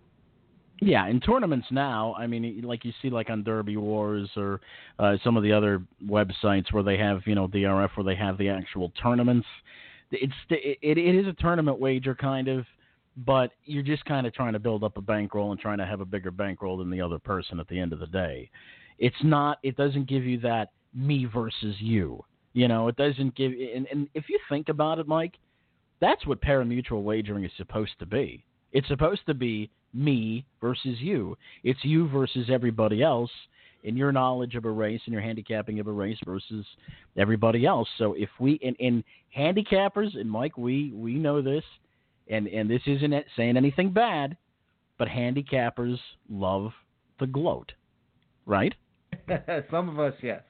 Yeah, in tournaments now, I mean, like you see, like on Derby Wars or uh, some of the other websites where they have, you know, DRF where they have the actual tournaments. It's it, it is a tournament wager kind of, but you're just kind of trying to build up a bankroll and trying to have a bigger bankroll than the other person at the end of the day. It's not. It doesn't give you that me versus you. You know, it doesn't give. And, and if you think about it, Mike, that's what parimutuel wagering is supposed to be. It's supposed to be me versus you. It's you versus everybody else in your knowledge of a race and your handicapping of a race versus everybody else. So if we in, in handicappers and Mike, we we know this, and and this isn't saying anything bad, but handicappers love the gloat, right? Some of us, yes.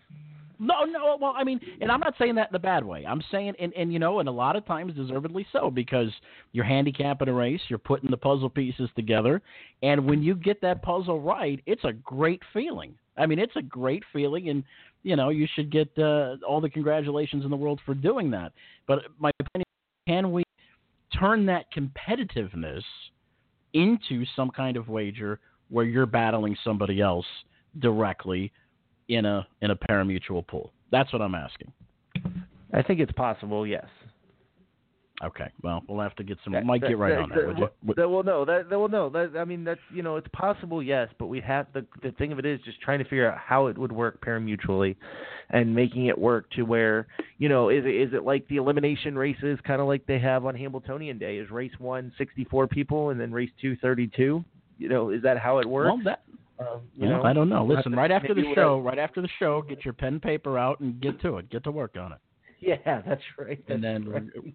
No, no. Well, I mean, and I'm not saying that in a bad way. I'm saying, and, and you know, and a lot of times deservedly so, because you're handicapping a race, you're putting the puzzle pieces together, and when you get that puzzle right, it's a great feeling. I mean, it's a great feeling, and you know, you should get uh, all the congratulations in the world for doing that. But my opinion, can we turn that competitiveness into some kind of wager where you're battling somebody else directly? In a in a parimutuel pool? That's what I'm asking. I think it's possible. Yes. Okay. Well, we'll have to get some. That, might that, get right that, on that. Would you? That, well, no. That, well, no. That, I mean, that's you know, it's possible. Yes, but we have the the thing of it is just trying to figure out how it would work paramutually, and making it work to where you know, is it is it like the elimination races, kind of like they have on Hambletonian Day? Is race one 64 people and then race two 32? You know, is that how it works? Well, that um, you well, know, I don't know. Listen, right after the show, right after the show, get your pen paper out and get to it. Get to work on it. Yeah, that's right. That's and then right. we're,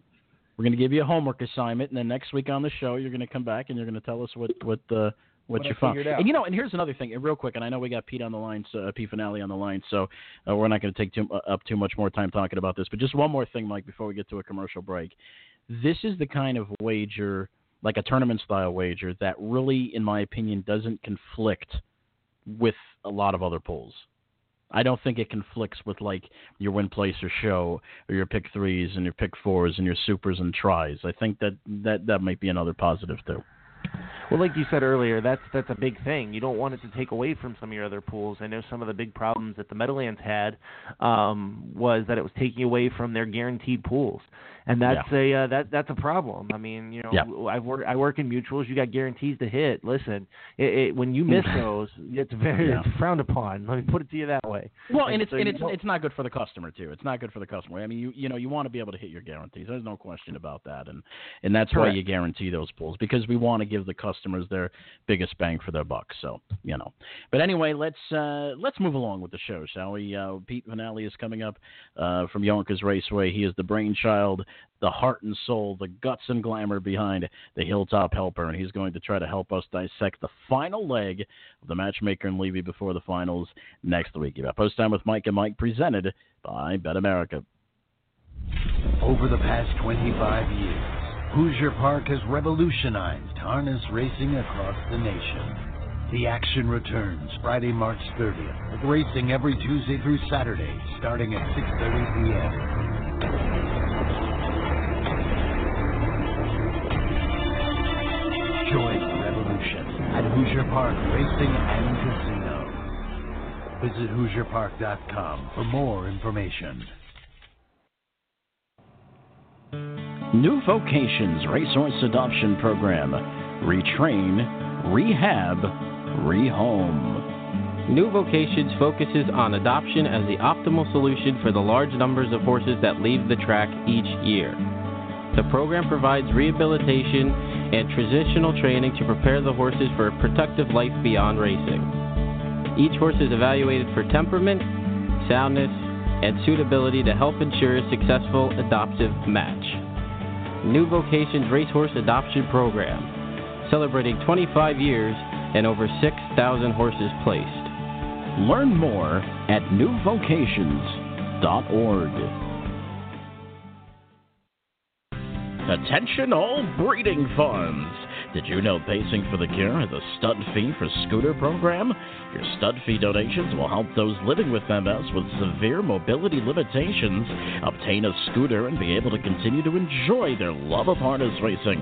we're going to give you a homework assignment, and then next week on the show, you're going to come back and you're going to tell us what what uh, what, what you found. And you know, and here's another thing, real quick. And I know we got Pete on the line, so, uh, Pete Venaglia on the line, so uh, we're not going to take too, uh, up too much more time talking about this. But just one more thing, Mike, before we get to a commercial break. This is the kind of wager, like a tournament style wager, that really, in my opinion, doesn't conflict with a lot of other pools. I don't think it conflicts with like your win place or show or your pick threes and your pick fours and your supers and tries. I think that that that might be another positive too. Well, like you said earlier, that's that's a big thing. You don't want it to take away from some of your other pools. I know some of the big problems that the Meadowlands had um, was that it was taking away from their guaranteed pools and that's yeah. a uh, that that's a problem. I mean, you know, yeah. I work I work in mutuals. You got guarantees to hit. Listen, it, it, when you miss those, it's very yeah. it's frowned upon. Let me put it to you that way. Well, and, and it's so and it's it's not good for the customer too. It's not good for the customer. I mean, you you know, you want to be able to hit your guarantees. There's no question about that, and and that's Correct. why you guarantee those pools because we want to give the customers their biggest bang for their buck. So you know, but anyway, let's uh, let's move along with the show, shall we? Uh, Pete Venaglia is coming up uh, from Yonkers Raceway. He is the brainchild the heart and soul, the guts and glamour behind the Hilltop Helper, and he's going to try to help us dissect the final leg of the Matchmaker and Levy before the finals next week. You've got Post Time with Mike and Mike, presented by Bet America. Over the past 25 years, Hoosier Park has revolutionized harness racing across the nation. The action returns Friday, March 30th, with racing every Tuesday through Saturday, starting at 6.30 p.m. Join the revolution at Hoosier Park Racing and Casino. Visit HoosierPark.com for more information. New Vocations Racehorse Adoption Program. Retrain, rehab, rehome. New Vocations focuses on adoption as the optimal solution for the large numbers of horses that leave the track each year. The program provides rehabilitation and transitional training to prepare the horses for a productive life beyond racing. Each horse is evaluated for temperament, soundness, and suitability to help ensure a successful adoptive match. New Vocations Racehorse Adoption Program, celebrating 25 years and over 6,000 horses placed. Learn more at newvocations.org. Attention all breeding farms. Did you know Pacing for the Cure has a stud fee for scooter program? Your stud fee donations will help those living with MS with severe mobility limitations obtain a scooter and be able to continue to enjoy their love of harness racing.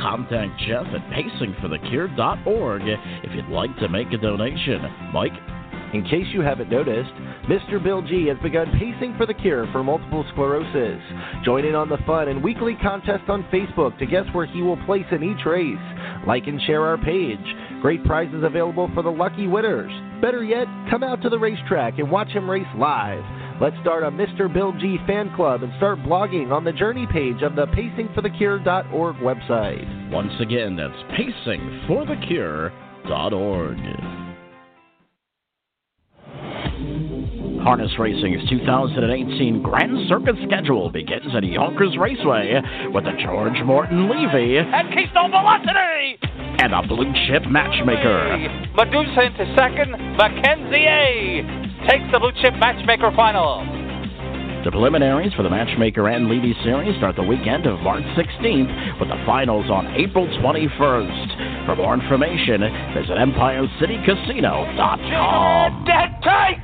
Contact Jeff at pacingforthecure.org if you'd like to make a donation. Mike? In case you haven't noticed, Mr. Bill G has begun pacing for the cure for multiple sclerosis. Join in on the fun and weekly contest on Facebook to guess where he will place in each race. Like and share our page. Great prizes available for the lucky winners. Better yet, come out to the racetrack and watch him race live. Let's start a Mr. Bill G fan club and start blogging on the journey page of the pacingforthecure.org website. Once again, that's pacingforthecure.org. Harness Racing's 2018 Grand Circuit schedule begins at Yonkers Raceway with the George Morton Levy And Keystone Velocity! and a blue chip matchmaker. Medusa into second. Mackenzie A takes the blue chip matchmaker final. The preliminaries for the Matchmaker and Levy series start the weekend of March 16th with the finals on April 21st. For more information, visit EmpireCityCasino.com. Dead tight!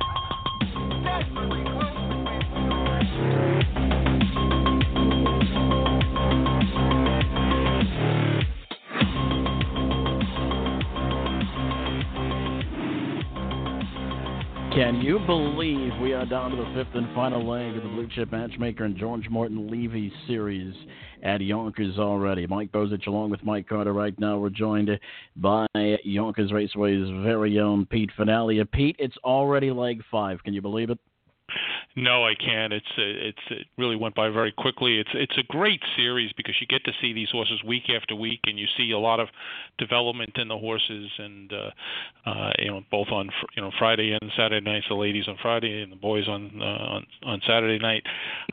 Can you believe we are down to the fifth and final leg of the Blue Chip Matchmaker and George Morton Levy series at Yonkers already? Mike Bozich along with Mike Carter right now. We're joined by Yonkers Raceway's very own Pete Venaglia. Pete, it's already leg five. Can you believe it? No, I can't. It's it's it really went by very quickly. It's it's a great series because you get to see these horses week after week, and you see a lot of development in the horses, and uh, uh, you know both on you know Friday and Saturday nights, the ladies on Friday and the boys on uh, on on Saturday night.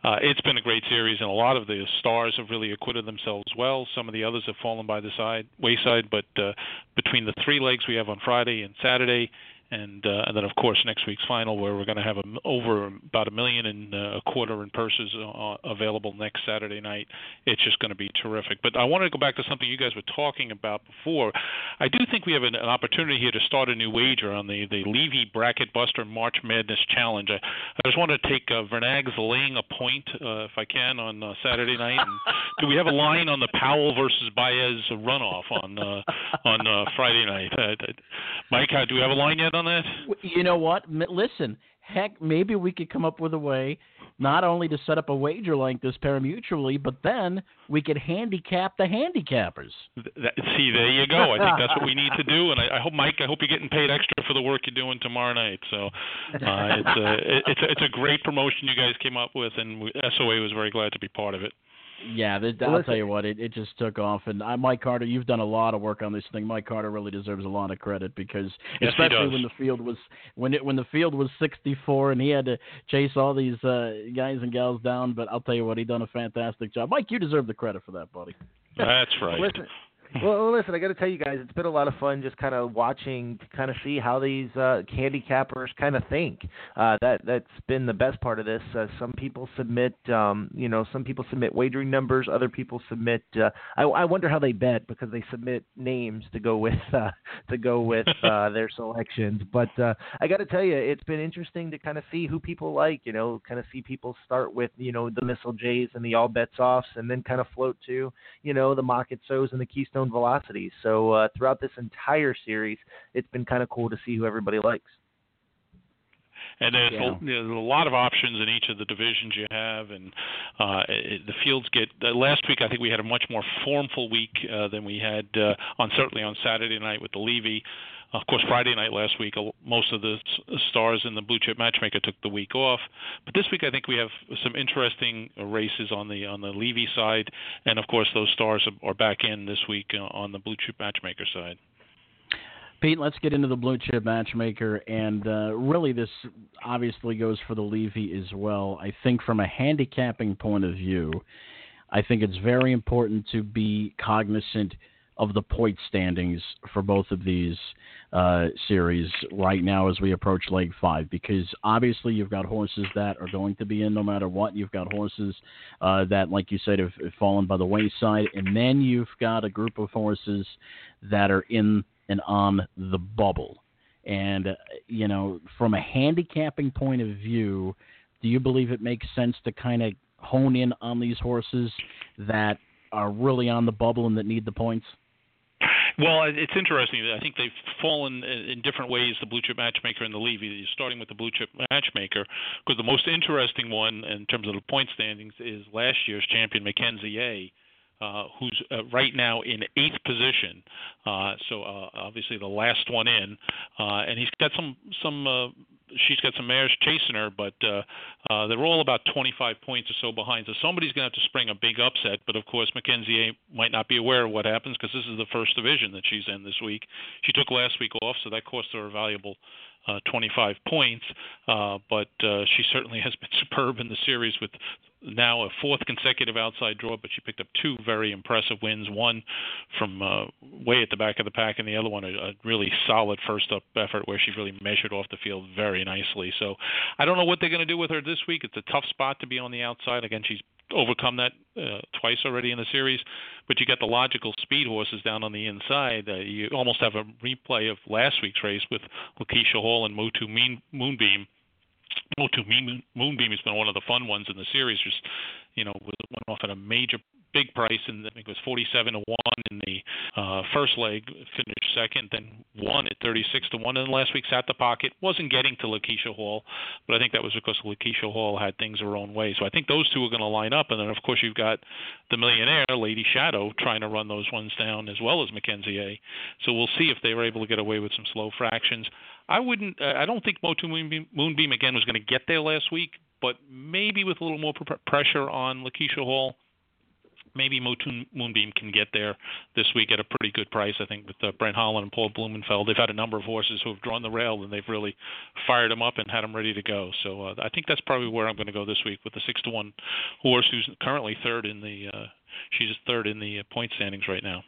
Uh, it's been a great series, and a lot of the stars have really acquitted themselves well. Some of the others have fallen by the side wayside, but uh, between the three legs we have on Friday and Saturday and uh, and then of course next week's final where we're going to have a, over about a million and uh, a quarter in purses uh, available next Saturday night. It's just going to be terrific. But I want to go back to something you guys were talking about before. I do think we have an, an opportunity here to start a new wager on the the Levy Bracket Buster March Madness Challenge. I, I just want to take uh, Vernag's laying a point uh, if I can on uh, Saturday night. And do we have a line on the Powell versus Baez runoff on uh, on uh, Friday night? Uh, Mike, uh, do we have a line yet? On that? You know what? Listen, heck, maybe we could come up with a way not only to set up a wager like this parimutually, but then we could handicap the handicappers. That, see, there you go. I think that's what we need to do, and I, I hope, Mike, I hope you're getting paid extra for the work you're doing tomorrow night. So uh, it's a it's a, it's a great promotion you guys came up with, and we, SOA was very glad to be part of it. Yeah, th- I'll tell you what, it, it just took off. And I, Mike Carter, you've done a lot of work on this thing. Mike Carter really deserves a lot of credit because, yes, especially when the field was when it when the field was 64 and he had to chase all these uh, guys and gals down. But I'll tell you what, he done a fantastic job. Mike, you deserve the credit for that, buddy. That's right. Listen, well, listen, I got to tell you guys, it's been a lot of fun just kind of watching to kind of see how these uh, handicappers kind of think. Uh, that that's been the best part of this. Uh, some people submit, um, you know, some people submit wagering numbers. Other people submit. Uh, I, I wonder how they bet because they submit names to go with uh, to go with uh, their selections. But uh, I got to tell you, it's been interesting to kind of see who people like. You know, kind of see people start with you know the Missile Jays and the All Bets Offs, and then kind of float to you know the Mocket So's and the Keystone velocities. So uh, throughout this entire series, it's been kind of cool to see who everybody likes. And there's, Yeah. a, there's a lot of options in each of the divisions you have, and uh, it, the fields get. Uh, last week, I think we had a much more formful week uh, than we had uh, on certainly on Saturday night with the Levy. Of course, Friday night last week, most of the stars in the Blue Chip Matchmaker took the week off. But this week, I think we have some interesting uh, races on the on the Levy side, and of course, those stars are, are back in this week uh, on the Blue Chip Matchmaker side. Pete, let's get into the blue chip matchmaker, and uh, really, this obviously goes for the Levy as well. I think from a handicapping point of view, I think it's very important to be cognizant of the point standings for both of these. Uh, series right now as we approach leg five because obviously you've got horses that are going to be in no matter what. You've got horses uh, that, like you said, have, have fallen by the wayside, and then you've got a group of horses that are in and on the bubble. And, uh, you know, from a handicapping point of view, do you believe it makes sense to kind of hone in on these horses that are really on the bubble and that need the points? Well, it's interesting. I think they've fallen in different ways, the blue chip matchmaker and the Levy. Starting with the blue chip matchmaker, because the most interesting one in terms of the point standings is last year's champion, Mackenzie A. Uh, who's uh, right now in eighth position. Uh, so uh, obviously the last one in, uh, and he's got some some uh, she's got some mares chasing her, but uh, uh, they're all about 25 points or so behind. So somebody's going to have to spring a big upset. But of course, Mackenzie might not be aware of what happens because this is the first division that she's in this week. She took last week off, so that cost her a valuable uh, 25 points. Uh, but uh, she certainly has been superb in the series with now a fourth consecutive outside draw, but she picked up two very impressive wins. One from uh, way at the back of the pack, and the other one a, a really solid first up effort where she really measured off the field very nicely. So I don't know what they're going to do with her this week. It's a tough spot to be on the outside. Again, she's overcome that uh, twice already in the series. But you get the logical speed horses down on the inside. Uh, you almost have a replay of last week's race with Lakeisha Hall and Motu Moonbeam Motu Moonbeam has been one of the fun ones in the series. Just you know, went off at a major big price, and I think it was 47 to one in the uh, first leg. Finished second, then won at 36 to one. And last week sat the pocket. wasn't getting to Lakeisha Hall, but I think that was because Lakeisha Hall had things her own way. So I think those two are going to line up, and then of course you've got the millionaire Lady Shadow trying to run those ones down as well as Mackenzie A. So we'll see if they were able to get away with some slow fractions. I wouldn't. Uh, I don't think Motu Moonbeam, again was going to get there last week, but maybe with a little more pr- pressure on Lakeisha Hall, maybe Motu Moonbeam can get there this week at a pretty good price. I think with uh, Brent Holland and Paul Blumenfeld, they've had a number of horses who have drawn the rail and they've really fired them up and had them ready to go. So uh, I think that's probably where I'm going to go this week with the six to one horse who's currently third in the. Uh, she's third in the point standings right now.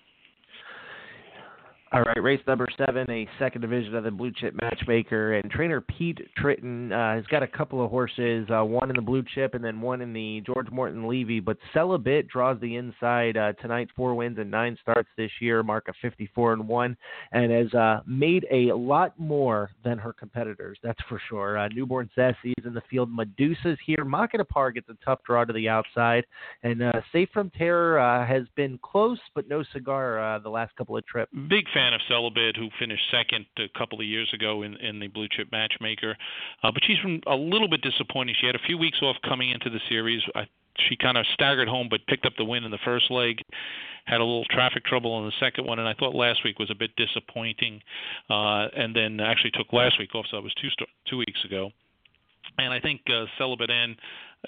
All right, race number seven, a second division of the Blue Chip Matchmaker, and trainer Pete Tritton uh, has got a couple of horses, uh, one in the Blue Chip and then one in the George Morton Levy. But Sell A Bit draws the inside uh, tonight, four wins and nine starts this year, mark of 54 and one, and has uh, made a lot more than her competitors. That's for sure. Uh, newborn Sassy is in the field. Medusa's here. Market Par gets a tough draw to the outside, and uh, Safe from Terror uh, has been close but no cigar uh, the last couple of trips. Big fan fan of Sell A Bit, who finished second a couple of years ago in, in the Blue Chip Matchmaker. Uh, but she's been a little bit disappointing. She had a few weeks off coming into the series. I, she kind of staggered home, but picked up the win in the first leg. Had a little traffic trouble in the second one, and I thought last week was a bit disappointing. Uh, and then actually took last week off, so that was two two weeks ago. And I think uh, Sell A Bit N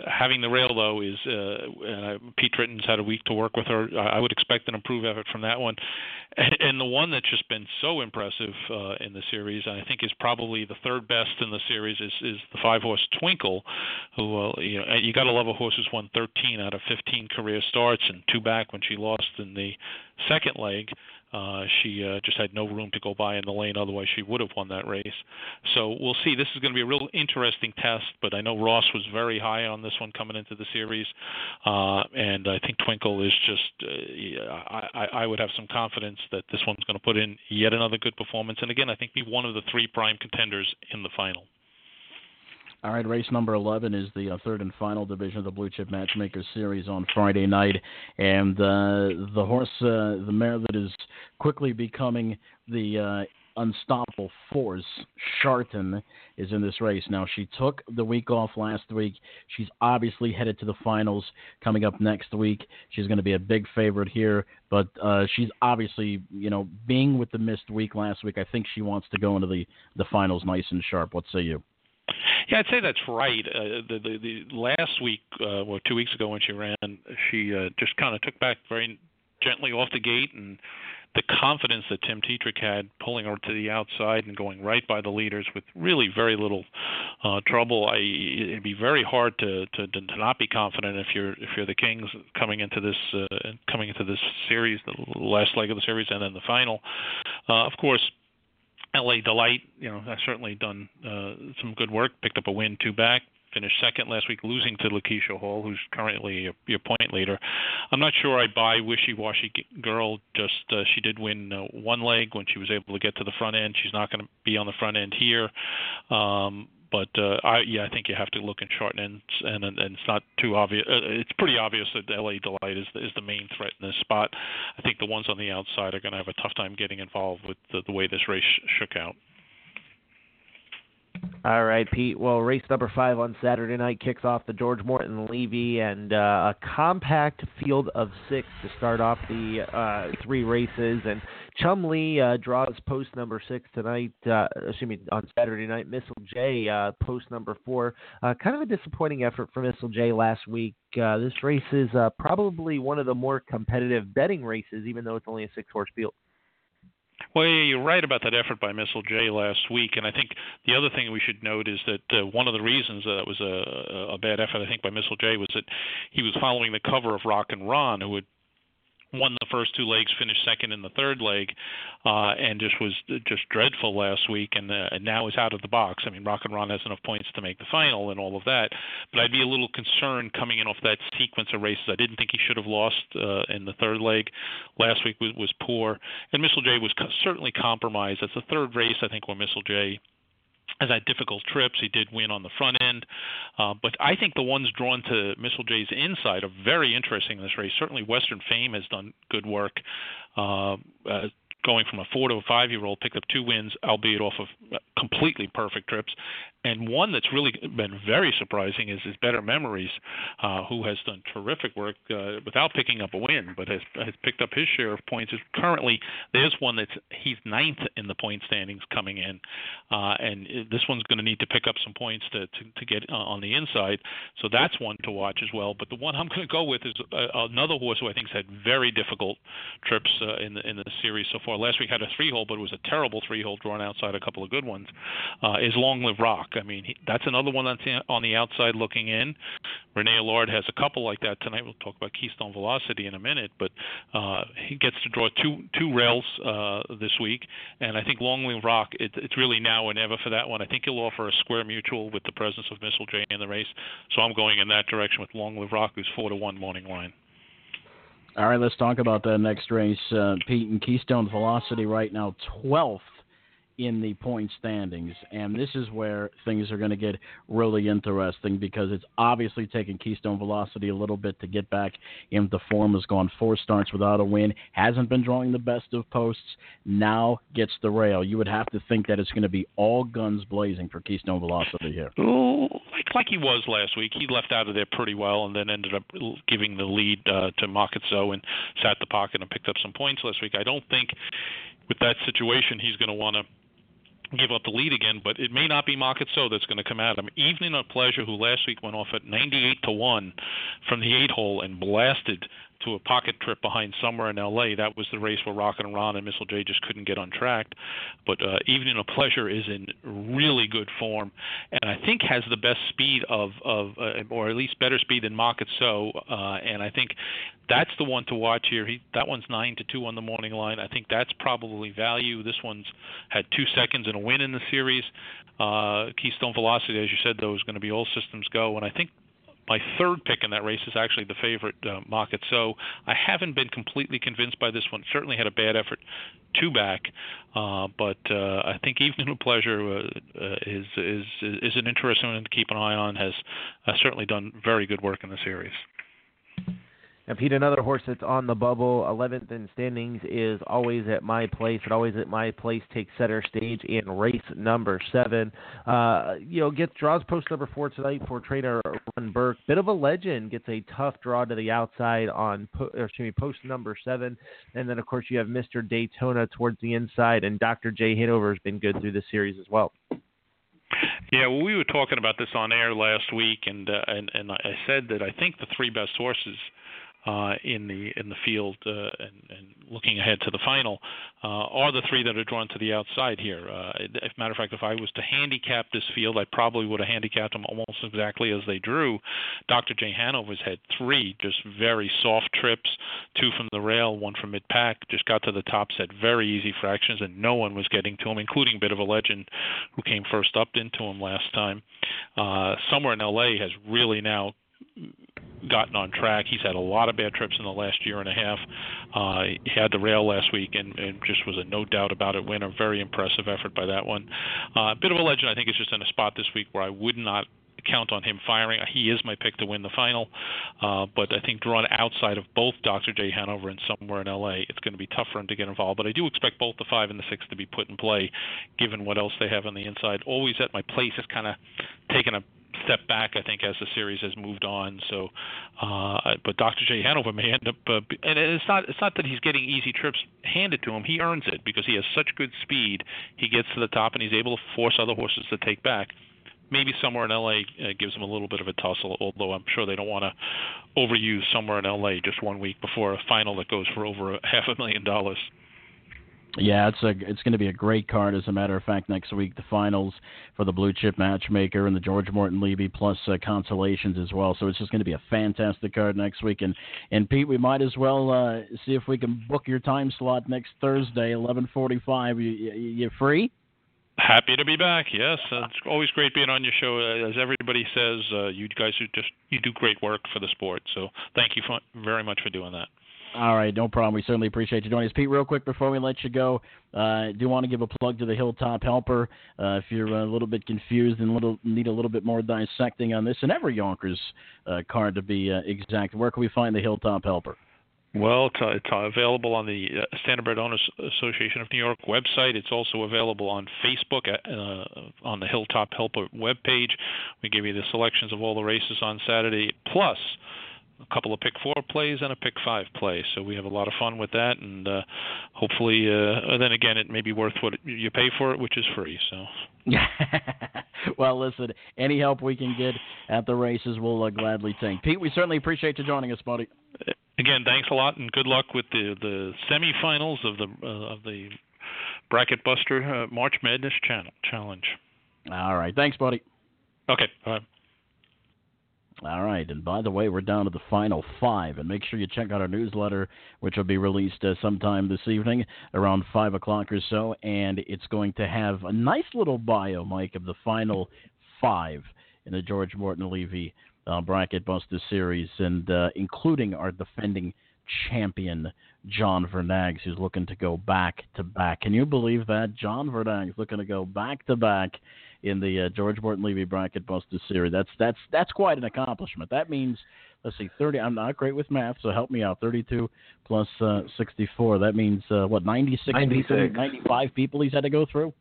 having the rail though is uh, uh, Pete Tritton's had a week to work with her. I would expect an improved effort from that one, and, and the one that's just been so impressive uh, in the series, and I think is probably the third best in the series, is is the five horse Twinkle, who uh, you know you got to love a horse who's won 13 out of 15 career starts and two back when she lost in the second leg. Uh, she uh, just had no room to go by in the lane, otherwise she would have won that race. So we'll see. This is going to be a real interesting test, but I know Ross was very high on this one coming into the series, uh, and I think Twinkle is just. Uh, I, I would have some confidence that this one's going to put in yet another good performance, and again, I think be one of the three prime contenders in the final. All right, race number 11 is the uh, third and final division of the Blue Chip Matchmaker Series on Friday night. And uh, the horse, uh, the mare that is quickly becoming the uh, unstoppable force, Shartin, is in this race. Now, she took the week off last week. She's obviously headed to the finals coming up next week. She's going to be a big favorite here, but uh, she's obviously, you know, being with the missed week last week, I think she wants to go into the, the finals nice and sharp. What say you? Yeah, I'd say that's right. Uh, the, the the last week, uh, or two weeks ago when she ran, she uh, just kind of took back very gently off the gate, and the confidence that Tim Tetrick had pulling her to the outside and going right by the leaders with really very little uh, trouble. I, it'd be very hard to, to to not be confident if you're if you're the Kings coming into this uh, coming into this series, the last leg of the series, and then the final. Uh, of course LA Delight, you know, has certainly done uh, some good work. Picked up a win, two back. Finished second last week, losing to Lakeisha Hall, who's currently your, your point leader. I'm not sure I buy Wishy Washy Girl. Just uh, she did win uh, one leg when she was able to get to the front end. She's not going to be on the front end here. Um, but uh, I yeah, I think you have to look in short ends, and and, and it's not too obvious. Uh, it's pretty obvious that LA Delight is is the main threat in this spot. I think the ones on the outside are going to have a tough time getting involved with the, the way this race shook out. All right, Pete. Well, race number five on Saturday night kicks off the George Morton Levy and uh, a compact field of six to start off the uh, three races. And Chumlee uh, draws post number six tonight. Uh, excuse me, on Saturday night. Missile J uh, post number four. Uh, kind of a disappointing effort for Missile J last week. Uh, this race is uh, probably one of the more competitive betting races, even though it's only a six horse field. Well, yeah, you're right about that effort by Missile J last week, and I think the other thing we should note is that uh, one of the reasons that it was a, a bad effort, I think, by Missile J was that he was following the cover of Rockin Ron, who had won the first two legs, finished second in the third leg, uh, and just was just dreadful last week, and, uh, and now is out of the box. I mean, Rockin Ron has enough points to make the final and all of that, but I'd be a little concerned coming in off that sequence of races. I didn't think he should have lost uh, in the third leg. Last week was, was poor, and Missile J was co- certainly compromised. That's the third race I think where Missile J has had difficult trips. He did win on the front end, uh, but I think the ones drawn to Missile J's inside are very interesting in this race. Certainly, Western Fame has done good work. Uh, uh, going from a four to a five year old, picked up two wins, albeit off of completely perfect trips. And one that's really been very surprising is his Better Memories, uh, who has done terrific work uh, without picking up a win, but has has picked up his share of points. Currently, there's one that's he's ninth in the point standings coming in, uh, and this one's going to need to pick up some points to to, to get uh, on the inside. So that's one to watch as well. But the one I'm going to go with is uh, another horse who I think has had very difficult trips uh, in the in the series so far. Last week had a three hole, but it was a terrible three hole drawn outside a couple of good ones. Is Long Live Rock. I mean, he, that's another one that's on the outside looking in. Rene Allard has a couple like that tonight. We'll talk about Keystone Velocity in a minute, but uh, he gets to draw two two rails uh, this week, and I think Long Rock. It, it's really now or never for that one. I think he'll offer a square mutuel with the presence of Missile J in the race, so I'm going in that direction with Long Rock, who's four to one morning line. All right, let's talk about that next race. Uh, Pete and Keystone Velocity right now 12th in the point standings. And this is where things are going to get really interesting because it's obviously taken Keystone Velocity a little bit to get back into form. Has gone four starts without a win. Hasn't been drawing the best of posts. Now gets the rail. You would have to think that it's going to be all guns blazing for Keystone Velocity here. Oh, like like he was last week. He left out of there pretty well and then ended up giving the lead uh, to Mach It So and sat the pocket and picked up some points last week. I don't think with that situation he's going to want to give up the lead again, but it may not be Mach It So that's going to come at him. Evening of Pleasure, who last week went off at 98 to 1 from the 8 hole and blasted to a pocket trip behind somewhere in LA. That was the race where Rockin Ron and Missile J just couldn't get on track. But uh, Evening of Pleasure is in really good form, and I think has the best speed of of uh, or at least better speed than Mach It So. Uh, and I think that's the one to watch here. He that one's nine to two on the morning line. I think that's probably value. This one's had two seconds and a win in the series. Uh, Keystone Velocity, as you said, though, is going to be all systems go, and I think my third pick in that race is actually the favorite uh, Mach It So I haven't been completely convinced by this one. Certainly had a bad effort two back, uh, but uh, I think Evening of Pleasure uh, uh, is is is an interesting one to keep an eye on. Has uh, certainly done very good work in the series. And Pete, another horse that's on the bubble, 11th in standings, is always at my place. And always at my place takes center stage in race number seven. Uh, you know, gets draws post number four tonight for trainer Ron Burke. Bit of a legend gets a tough draw to the outside on po- or excuse me, post number seven. And then of course you have Mr. Daytona towards the inside, and Dr. J Hanover has been good through the series as well. Yeah, well, we were talking about this on air last week, and uh, and and I said that I think the three best horses uh, in the in the field uh, and, and looking ahead to the final uh, are the three that are drawn to the outside here. Uh, as a matter of fact, if I was to handicap this field, I probably would have handicapped them almost exactly as they drew. Dr. J. Hanover's had three just very soft trips, two from the rail, one from mid pack. Just got to the top, set very easy fractions, and no one was getting to him, including bit of a legend who came first up into him last time. Uh, somewhere in LA has really now gotten on track. He's had a lot of bad trips in the last year and a half. Uh, he had the rail last week and, and just was a no doubt about it winner. Very impressive effort by that one. A uh, bit of a legend, I think, is just in a spot this week where I would not count on him firing. He is my pick to win the final, uh, but I think drawn outside of both Dr. J. Hanover and somewhere in LA, it's going to be tough for him to get involved. But I do expect both the five and the six to be put in play, given what else they have on the inside. Always at my place has kind of taken a step back, I think, as the series has moved on. So, uh, but Dr. J. Hanover may end up, uh, and it's not it's not that he's getting easy trips handed to him. He earns it because he has such good speed. He gets to the top and he's able to force other horses to take back. Maybe somewhere in LA uh, gives him a little bit of a tussle, although I'm sure they don't want to overuse somewhere in LA just one week before a final that goes for over a half a million dollars. Yeah, it's a it's going to be a great card. As a matter of fact, next week the finals for the Blue Chip Matchmaker and the George Morton Levy plus uh, consolations as well. So it's just going to be a fantastic card next week. And and Pete, we might as well uh, see if we can book your time slot next Thursday, 11:45. You, you you free? Happy to be back. Yes, it's always great being on your show. As everybody says, uh, you guys are just you do great work for the sport. So thank you for, very much for doing that. All right, no problem. We certainly appreciate you joining us. Pete, real quick before we let you go, uh, do want to give a plug to the Hilltop Helper. Uh, if you're a little bit confused and little, need a little bit more dissecting on this, and every Yonkers uh, card to be uh, exact, where can we find the Hilltop Helper? Well, it's, uh, it's available on the uh, Standardbred Owners Association of New York website. It's also available on Facebook at, on the Hilltop Helper webpage. We give you the selections of all the races on Saturday, plus a couple of pick four plays and a pick five play. So we have a lot of fun with that, and uh, hopefully, uh, then again, it may be worth what you pay for it, which is free. So. well, listen, any help we can get at the races, we'll uh, gladly take. Pete, we certainly appreciate you joining us, buddy. Again, thanks a lot, and good luck with the the semifinals of the uh, of the Bracket Buster uh, March Madness channel challenge. All right, thanks, buddy. Okay. Bye. All right, and by the way, we're down to the final five, and make sure you check out our newsletter, which will be released uh, sometime this evening around five o'clock or so, and it's going to have a nice little bio, Mike, of the final five in the George Morton Levy uh, Bracket Buster Series, and uh, including our defending champion John Vernags, who's looking to go back to back. Can you believe that? John Vernags looking to go back to back in the uh, George Morton Levy Bracket Buster Series. That's that's that's quite an accomplishment. That means let's see, thirty. I'm not great with math, so help me out. Thirty-two plus uh, sixty-four. That means uh, what? Ninety-six, 96. People, ninety-five people he's had to go through.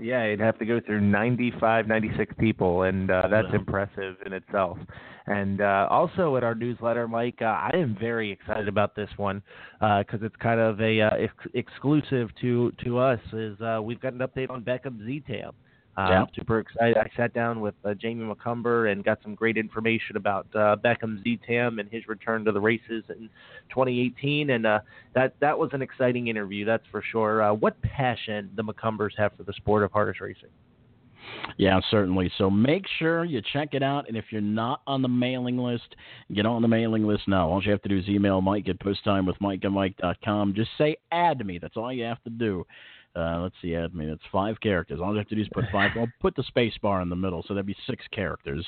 Yeah, he'd have to go through 95, 96 people, and uh, that's impressive in itself. And uh, also at our newsletter, Mike, uh, I am very excited about this one because uh, it's kind of a uh, ex- exclusive to to us. Is uh, we've got an update on Beckham Z-Tam. Uh, yeah. Super excited. I sat down with uh, Jamie McCumber and got some great information about uh, Beckham Z-Tam and his return to the races in 2018, and uh, that that was an exciting interview, that's for sure. Uh, what passion the McCumbers have for the sport of harness racing. Yeah, certainly. So make sure you check it out. And if you're not on the mailing list, get on the mailing list now. All you have to do is email Mike at posttimewithmikeandmike.com. Just say add me. That's all you have to do. Uh, let's see, I mean, It's five characters. All you have to do is put five. well, put the space bar in the middle, so that'd be six characters.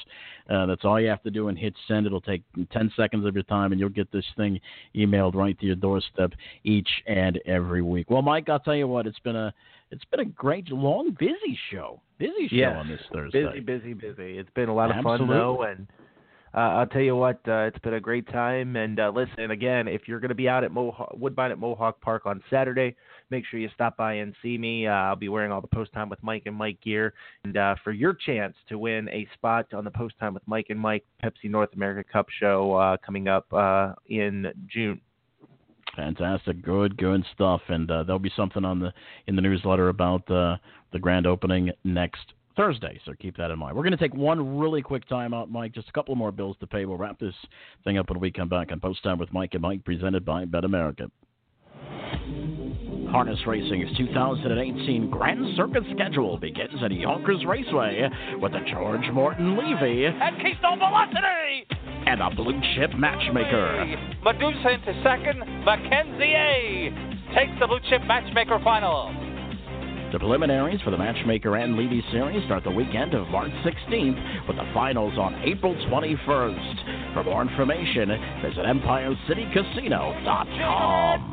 Uh, that's all you have to do, and hit send. It'll take ten seconds of your time, and you'll get this thing emailed right to your doorstep each and every week. Well, Mike, I'll tell you what. It's been a it's been a great, long, busy show. Busy show yes. on this Thursday. Busy, busy, busy. It's been a lot of fun though, and uh, I'll tell you what, uh, it's been a great time. And uh, listen, again, if you're going to be out at Mohawk, Woodbine at Mohawk Park on Saturday, make sure you stop by and see me. Uh, I'll be wearing all the Post Time with Mike and Mike gear. And uh, for your chance to win a spot on the Post Time with Mike and Mike Pepsi North America Cup show uh, coming up uh, in June. Fantastic, good, good stuff, and uh, there'll be something on the in the newsletter about uh, the grand opening next Thursday, so keep that in mind. We're going to take one really quick time out, Mike. Just a couple more bills to pay. We'll wrap this thing up when we come back on Post Time with Mike and Mike, presented by Bet America. Harness Racing's 2018 Grand Circuit schedule begins at Yonkers Raceway with the George Morton Levy And Keystone Velocity! and a blue chip matchmaker. Medusa into second. Mackenzie A takes the blue chip matchmaker final. The preliminaries for the Matchmaker and Levy series start the weekend of March 16th with the finals on April 21st. For more information, visit EmpireCityCasino.com.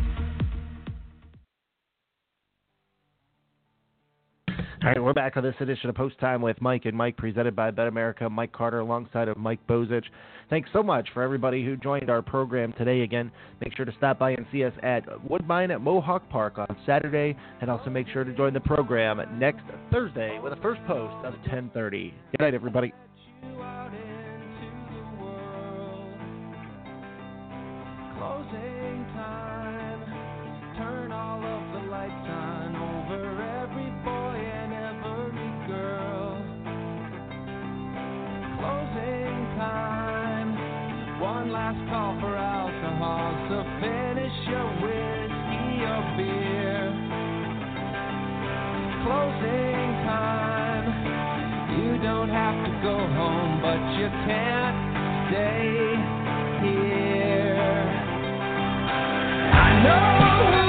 All right, we're back on this edition of Post Time with Mike and Mike, presented by Bet America. Mike Carter alongside of Mike Bozich. Thanks so much for everybody who joined our program today. Again, make sure to stop by and see us at Woodbine at Mohawk Park on Saturday, and also make sure to join the program next Thursday with a first post of 10:30. Good night, everybody. Closing One last call for alcohol, so finish your whiskey or beer. Closing time. You don't have to go home, but you can't stay here. I know